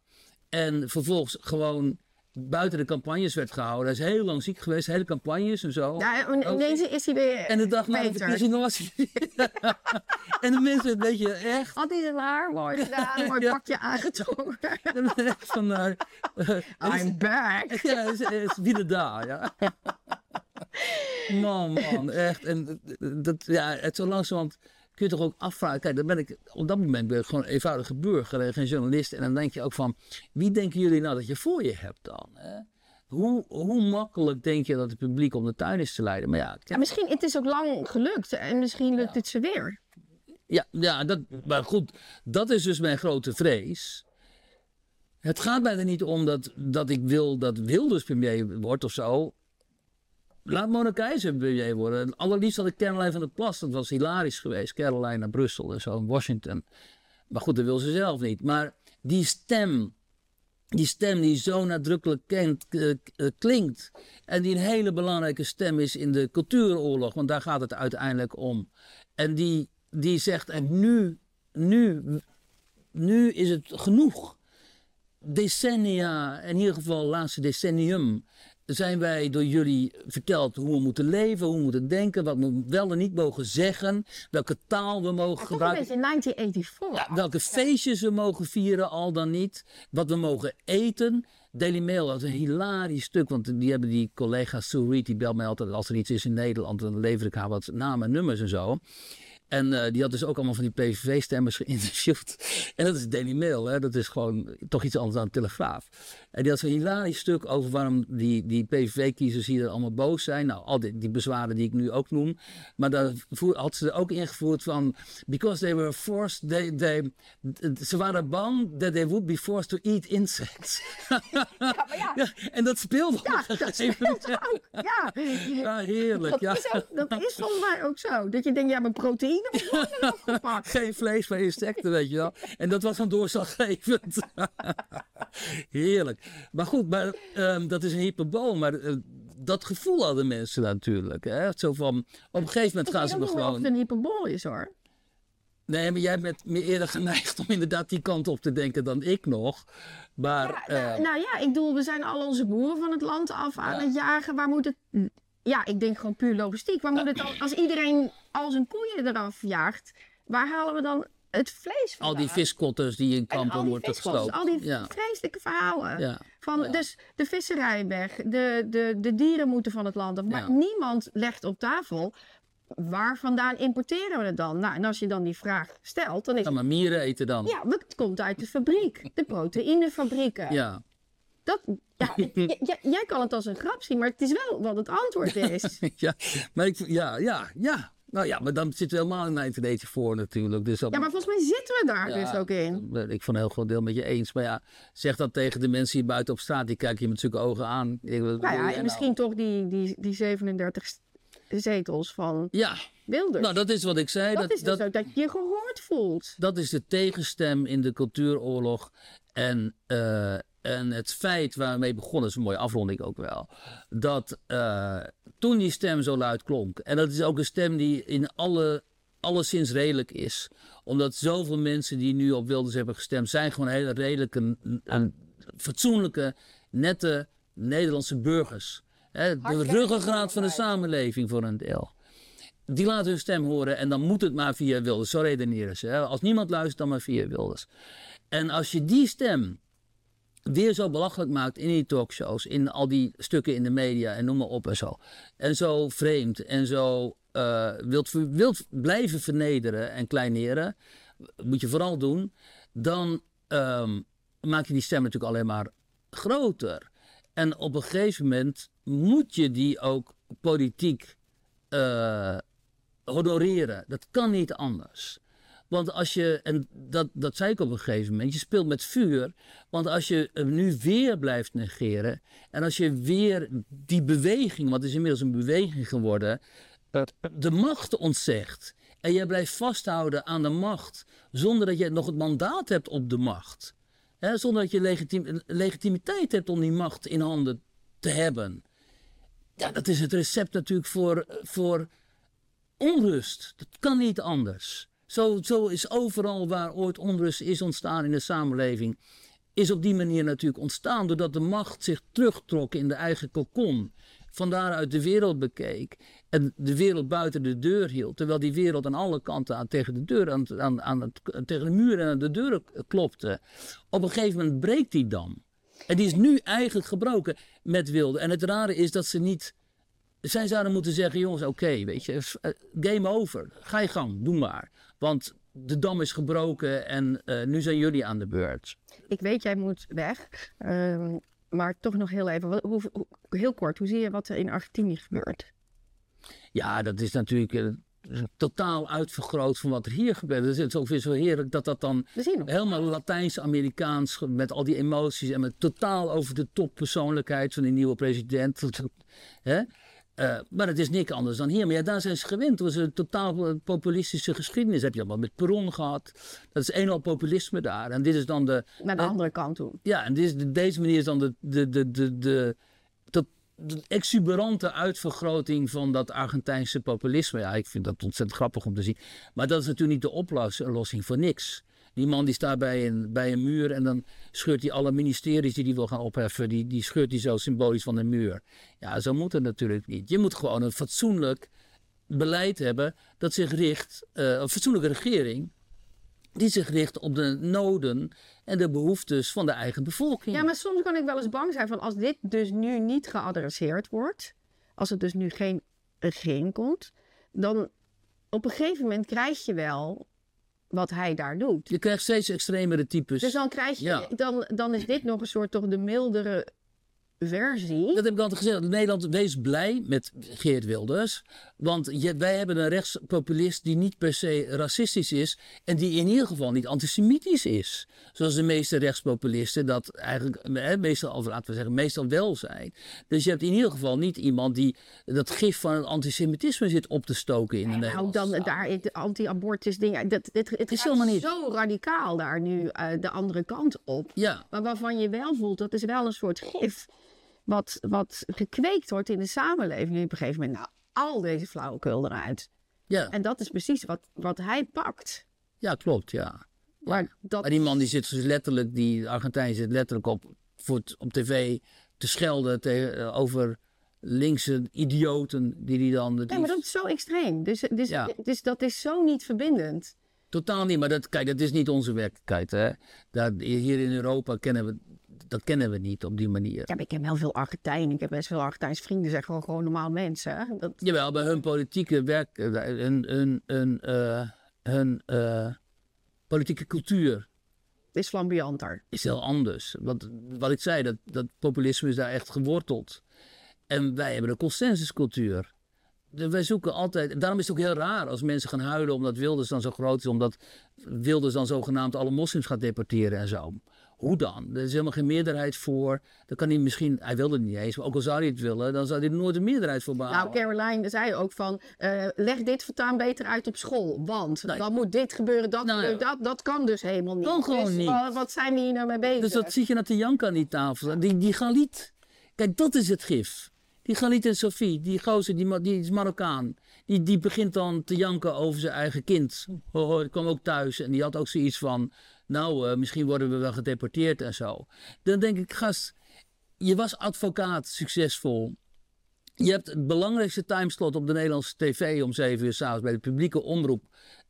En vervolgens gewoon buiten de campagnes werd gehouden. Hij is heel lang ziek geweest, hele campagnes en zo. Ja, en ineens is hij weer En de dag na de verkiezingen was hij En de mensen, weet je, echt... Had hij haar mooi gedaan, mooi Ja. pakje aangetrokken. echt van, eh, I'm back. Ja, is, is wieder daar, ja. Man, man, echt. En eh, dat, ja, het zo langzamerhand kun je toch ook afvragen. Kijk, dan ben ik, op dat moment ben ik gewoon een eenvoudige burger en geen journalist. En dan denk je ook van, wie denken jullie nou dat je voor je hebt dan? Hè? Hoe, hoe makkelijk denk je dat het publiek om de tuin is te leiden? Maar ja, Ja, misschien het is ook lang gelukt en misschien lukt het ze weer. Ja, ja dat, maar goed, dat is dus mijn grote vrees. Het gaat mij er niet om dat, dat ik wil dat Wilders premier wordt of zo. Laat Mona Keizer premier worden. En Allerliefst had ik Caroline van der Plas. Dat was hilarisch geweest. Caroline naar Brussel en zo in Washington. Maar goed, dat wil ze zelf niet. Maar die stem, die stem die zo nadrukkelijk eh, eh, klinkt. En die een hele belangrijke stem is in de cultuuroorlog. Want daar gaat het uiteindelijk om. En die, die zegt, en nu, nu, nu is het genoeg. Decennia, in ieder geval het laatste decennium, zijn wij door jullie verteld hoe we moeten leven, hoe we moeten denken, wat we wel en niet mogen zeggen, welke taal we mogen Toch een gebruiken. beetje 1984. Ja, welke feestjes we mogen vieren, al dan niet. Wat we mogen eten. Daily Mail had een hilarisch stuk, want die hebben die collega Sue Reed, die belt mij altijd als er iets is in Nederland, dan lever ik haar wat namen en nummers en zo. En eh, die had dus ook allemaal van die PVV-stemmers geïnterviewd. En dat is Daily Mail, hè? dat is gewoon toch iets anders dan telegraaf. En die had zo'n hilarisch stuk over waarom die, die PVV-kiezers hier allemaal boos zijn. Nou, al die, die bezwaren die ik nu ook noem. Maar daar had ze er ook ingevoerd van... Because they were forced... They, they, ze waren bang that they would be forced to eat insects. Ja, en dat speelde een dat speelt ook. Ja. Ja, heerlijk. Dat, Ja. is ook, dat is volgens mij ook zo. Dat je denkt, ja, mijn proteïne moet worden opgepakt. Geen vlees van insecten, weet je wel. En dat was dan doorslaggevend. Heerlijk. Maar goed, maar, ehm, dat is een hyperbool. Maar eh, dat gevoel hadden mensen natuurlijk. Hè? Zo van, op een gegeven moment gaan Ik ze me gewoon... het een hyperbol is hoor. Nee, maar jij bent meer eerder geneigd om inderdaad die kant op te denken dan ik nog. Maar Ja, nou, eh, nou ja, ik bedoel, we zijn al onze boeren van het land af aan Ja. het jagen. Waar moet het... Ja, ik denk gewoon puur logistiek. Waar moet het dan, als iedereen al zijn koeien eraf jaagt, waar halen we dan het vlees van? al die viskotters die in En kampen worden gesloopt. al die ja. vreselijke verhalen. Ja. Van, Ja. Dus de visserij weg, de, de, de dieren moeten van het land af. Maar niemand legt op tafel, waar vandaan importeren we het dan? Nou, en als je dan die vraag stelt, dan is Ga maar mieren eten dan. ja, het komt uit de fabriek. De proteïnefabrieken. Ja. Dat, ja, jij kan het als een grap zien, maar het is wel wat het antwoord is. ja, maar ik, ja, ja, ja. Nou ja, maar dan zitten we helemaal in 1984 voor natuurlijk. Dus Ja, maar volgens mij zitten we daar Ja, dus ook in. ben ik van een heel groot deel met je eens. Maar ja, zeg dat tegen de mensen hier buiten op straat. Die kijken je met zulke ogen aan. Ik, Nou ja, en nou? misschien toch die, die, die 37 st- zetels van Ja, Wilders. nou dat is wat ik zei. dat, Dat, is dus dat, ook dat je je gehoord voelt. dat is de tegenstem in de cultuuroorlog. En, eh, en het feit waarmee begonnen, is een mooie afronding ook wel. Dat eh, toen die stem zo luid klonk. En dat is ook een stem die in alle, alleszins redelijk is. Omdat zoveel mensen die nu op Wilders hebben gestemd, zijn gewoon hele redelijke, en fatsoenlijke, nette Nederlandse burgers. Hè, de ruggengraat van de samenleving voor een deel. Die laten hun stem horen en dan moet het maar via Wilders. Zo redeneren ze. Als niemand luistert, dan maar via Wilders. En als je die stem weer zo belachelijk maakt in die talkshows, in al die stukken in de media en noem maar op en zo. En zo vreemd en zo eh, wilt, blijven vernederen en kleineren, moet je vooral doen, dan ehm, maak je die stem natuurlijk alleen maar groter. En op een gegeven moment moet je die ook politiek eh, honoreren. Dat kan niet anders. Want als je, en dat, dat zei ik op een gegeven moment, je speelt met vuur. Want als je hem nu weer blijft negeren. En als je weer die beweging, want het is inmiddels een beweging geworden, de macht ontzegt. En jij blijft vasthouden aan de macht. Zonder dat je nog het mandaat hebt op de macht. Hè, zonder dat je legitim- legitimiteit hebt om die macht in handen te hebben. Ja, dat is het recept natuurlijk voor, voor onrust. Dat kan niet anders. Zo, zo is overal waar ooit onrust is ontstaan in de samenleving, is op die manier natuurlijk ontstaan doordat de macht zich terugtrok in de eigen kokon. Van daaruit de wereld bekeek en de wereld buiten de deur hield. Terwijl die wereld aan alle kanten aan, tegen de deur, aan, aan, aan tegen de muur en aan de deuren klopte. Op een gegeven moment breekt die dam. En die is nu eigenlijk gebroken met wilde. En het rare is dat ze niet. Zij zouden moeten zeggen: jongens, oké, weet je, eh, game over. Ga je gang, doe maar. Want de dam is gebroken en uh, nu zijn jullie aan de beurt. Ik weet, jij moet weg. Uh, maar toch nog heel even, hoe, hoe, heel kort, hoe zie je wat er in Argentinië gebeurt? Ja, dat is natuurlijk uh, totaal uitvergroot van wat er hier gebeurt. Het is zo heerlijk dat dat dan helemaal Latijns-Amerikaans met al die emoties en met totaal over de top persoonlijkheid van die nieuwe president. Hè? Uh, maar het is niks anders dan hier. Maar ja, daar zijn ze gewend. Het was een totaal populistische geschiedenis. Dat heb je allemaal met Peron gehad. Dat is eenmaal populisme daar. En dit is dan de... Naar de andere kant toe. Ja, en dit is, deze manier is dan de, de, de, de, de, de, de exuberante uitvergroting van dat Argentijnse populisme. Ja, ik vind dat ontzettend grappig om te zien. Maar dat is natuurlijk niet de oplossing voor niks. Die man die staat bij een, bij een muur en dan scheurt hij alle ministeries die hij wil gaan opheffen, die, die scheurt hij zo symbolisch van de muur. Ja, zo moet het natuurlijk niet. Je moet gewoon een fatsoenlijk beleid hebben dat zich richt, uh, een fatsoenlijke regering, die zich richt op de noden en de behoeftes van de eigen bevolking. Ja, maar soms kan ik wel eens bang zijn van als dit dus nu niet geadresseerd wordt, als er dus nu geen regering komt, dan op een gegeven moment krijg je wel wat hij daar doet. Je krijgt steeds extremere types. Dus dan, krijg je, dan, dan is dit nog een soort toch de mildere versie. Dat heb ik altijd gezegd. Nederland, wees blij met Geert Wilders. Want je, wij hebben een rechtspopulist die niet per se racistisch is. En die in ieder geval niet antisemitisch is. Zoals de meeste rechtspopulisten dat eigenlijk, meestal, of laten we zeggen, meestal wel zijn. Dus je hebt in ieder geval niet iemand die dat gif van het antisemitisme zit op te stoken in de nou, Nederlandse dan daar anti-abortus dingen. Dat, dit, het is helemaal niet zo radicaal daar nu uh, de andere kant op. Ja. Maar waarvan je wel voelt, dat is wel een soort gif wat, wat gekweekt wordt in de samenleving. op een gegeven moment, nou, al deze flauwekul eruit. Ja. En dat is precies wat, wat hij pakt. Ja, klopt, ja. Maar, dat... maar die man die zit dus letterlijk, die Argentijn zit letterlijk op, voor op tv te schelden tegen, eh, over linkse idioten die die dan... Ja, maar dat is zo extreem. Dus, dus, dus dat is zo niet verbindend. Totaal niet, maar dat, kijk, dat is niet onze werkelijkheid. Hè? Daar, hier in Europa kennen we dat kennen we niet op die manier. Ja, ik heb heel veel Argentijnen. Ik heb best veel Argentijnse vrienden. Zeg gewoon, gewoon normaal mensen. Dat... Jawel, bij hun politieke werk, eh, hun, hun, hun, uh, hun uh, politieke cultuur. Is flamboyanter. Is heel anders. Want wat ik zei, dat, dat populisme is daar echt geworteld. En wij hebben een consensuscultuur. Wij zoeken altijd. Daarom is het ook heel raar als mensen gaan huilen omdat Wilders dan zo groot is. Omdat Wilders dan zogenaamd alle moslims gaat deporteren en zo. Hoe dan? Er is helemaal geen meerderheid voor. Dan kan hij misschien, hij wilde het niet eens, maar ook al zou hij het willen, dan zou hij er nooit een meerderheid voor behalen. Nou, Caroline zei ook van, uh, leg dit voortaan beter uit op school. Want dan moet dit gebeuren, dat, nou, dat, dat kan dus helemaal niet. Kan gewoon dus, niet. Uh, wat zijn we hier nou mee bezig? Dus dat zie je naar de jank aan die tafel. Die, die Galiet. Kijk, dat is het gif. Die Galit en Sophie, die gozer, die, die is Marokkaan. Die, die begint dan te janken over zijn eigen kind. Oh, die kwam ook thuis en die had ook zoiets van nou, uh, misschien worden we wel gedeporteerd en zo. Dan denk ik, gast, je was advocaat, succesvol. Je hebt het belangrijkste timeslot op de Nederlandse tv om 7 uur s'avonds bij de publieke omroep.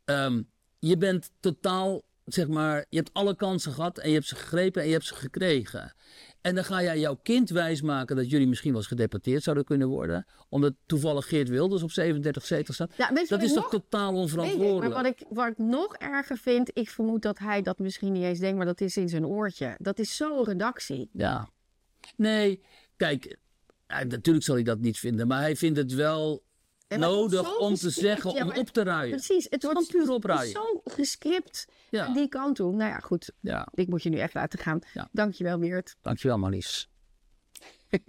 Um, je bent totaal, zeg maar, je hebt alle kansen gehad en je hebt ze gegrepen en je hebt ze gekregen. En dan ga jij jouw kind wijsmaken dat jullie misschien wel eens gedeporteerd zouden kunnen worden. Omdat toevallig Geert Wilders op 37 zetels staat. Ja, dat is toch totaal onverantwoordelijk. maar wat ik, wat ik nog erger vind, ik vermoed dat hij dat misschien niet eens denkt, maar dat is in zijn oortje. Dat is zo'n redactie. Ja. Nee, kijk, natuurlijk zal hij dat niet vinden. Maar hij vindt het wel nodig om te zeggen, om op te ruien. Precies, het wordt puur opruien. zo gescript ja. die kant toe. Nou ja, goed. Ja. Ik moet je nu echt laten gaan. Ja. Dankjewel, Weert. Dankjewel, Marlies.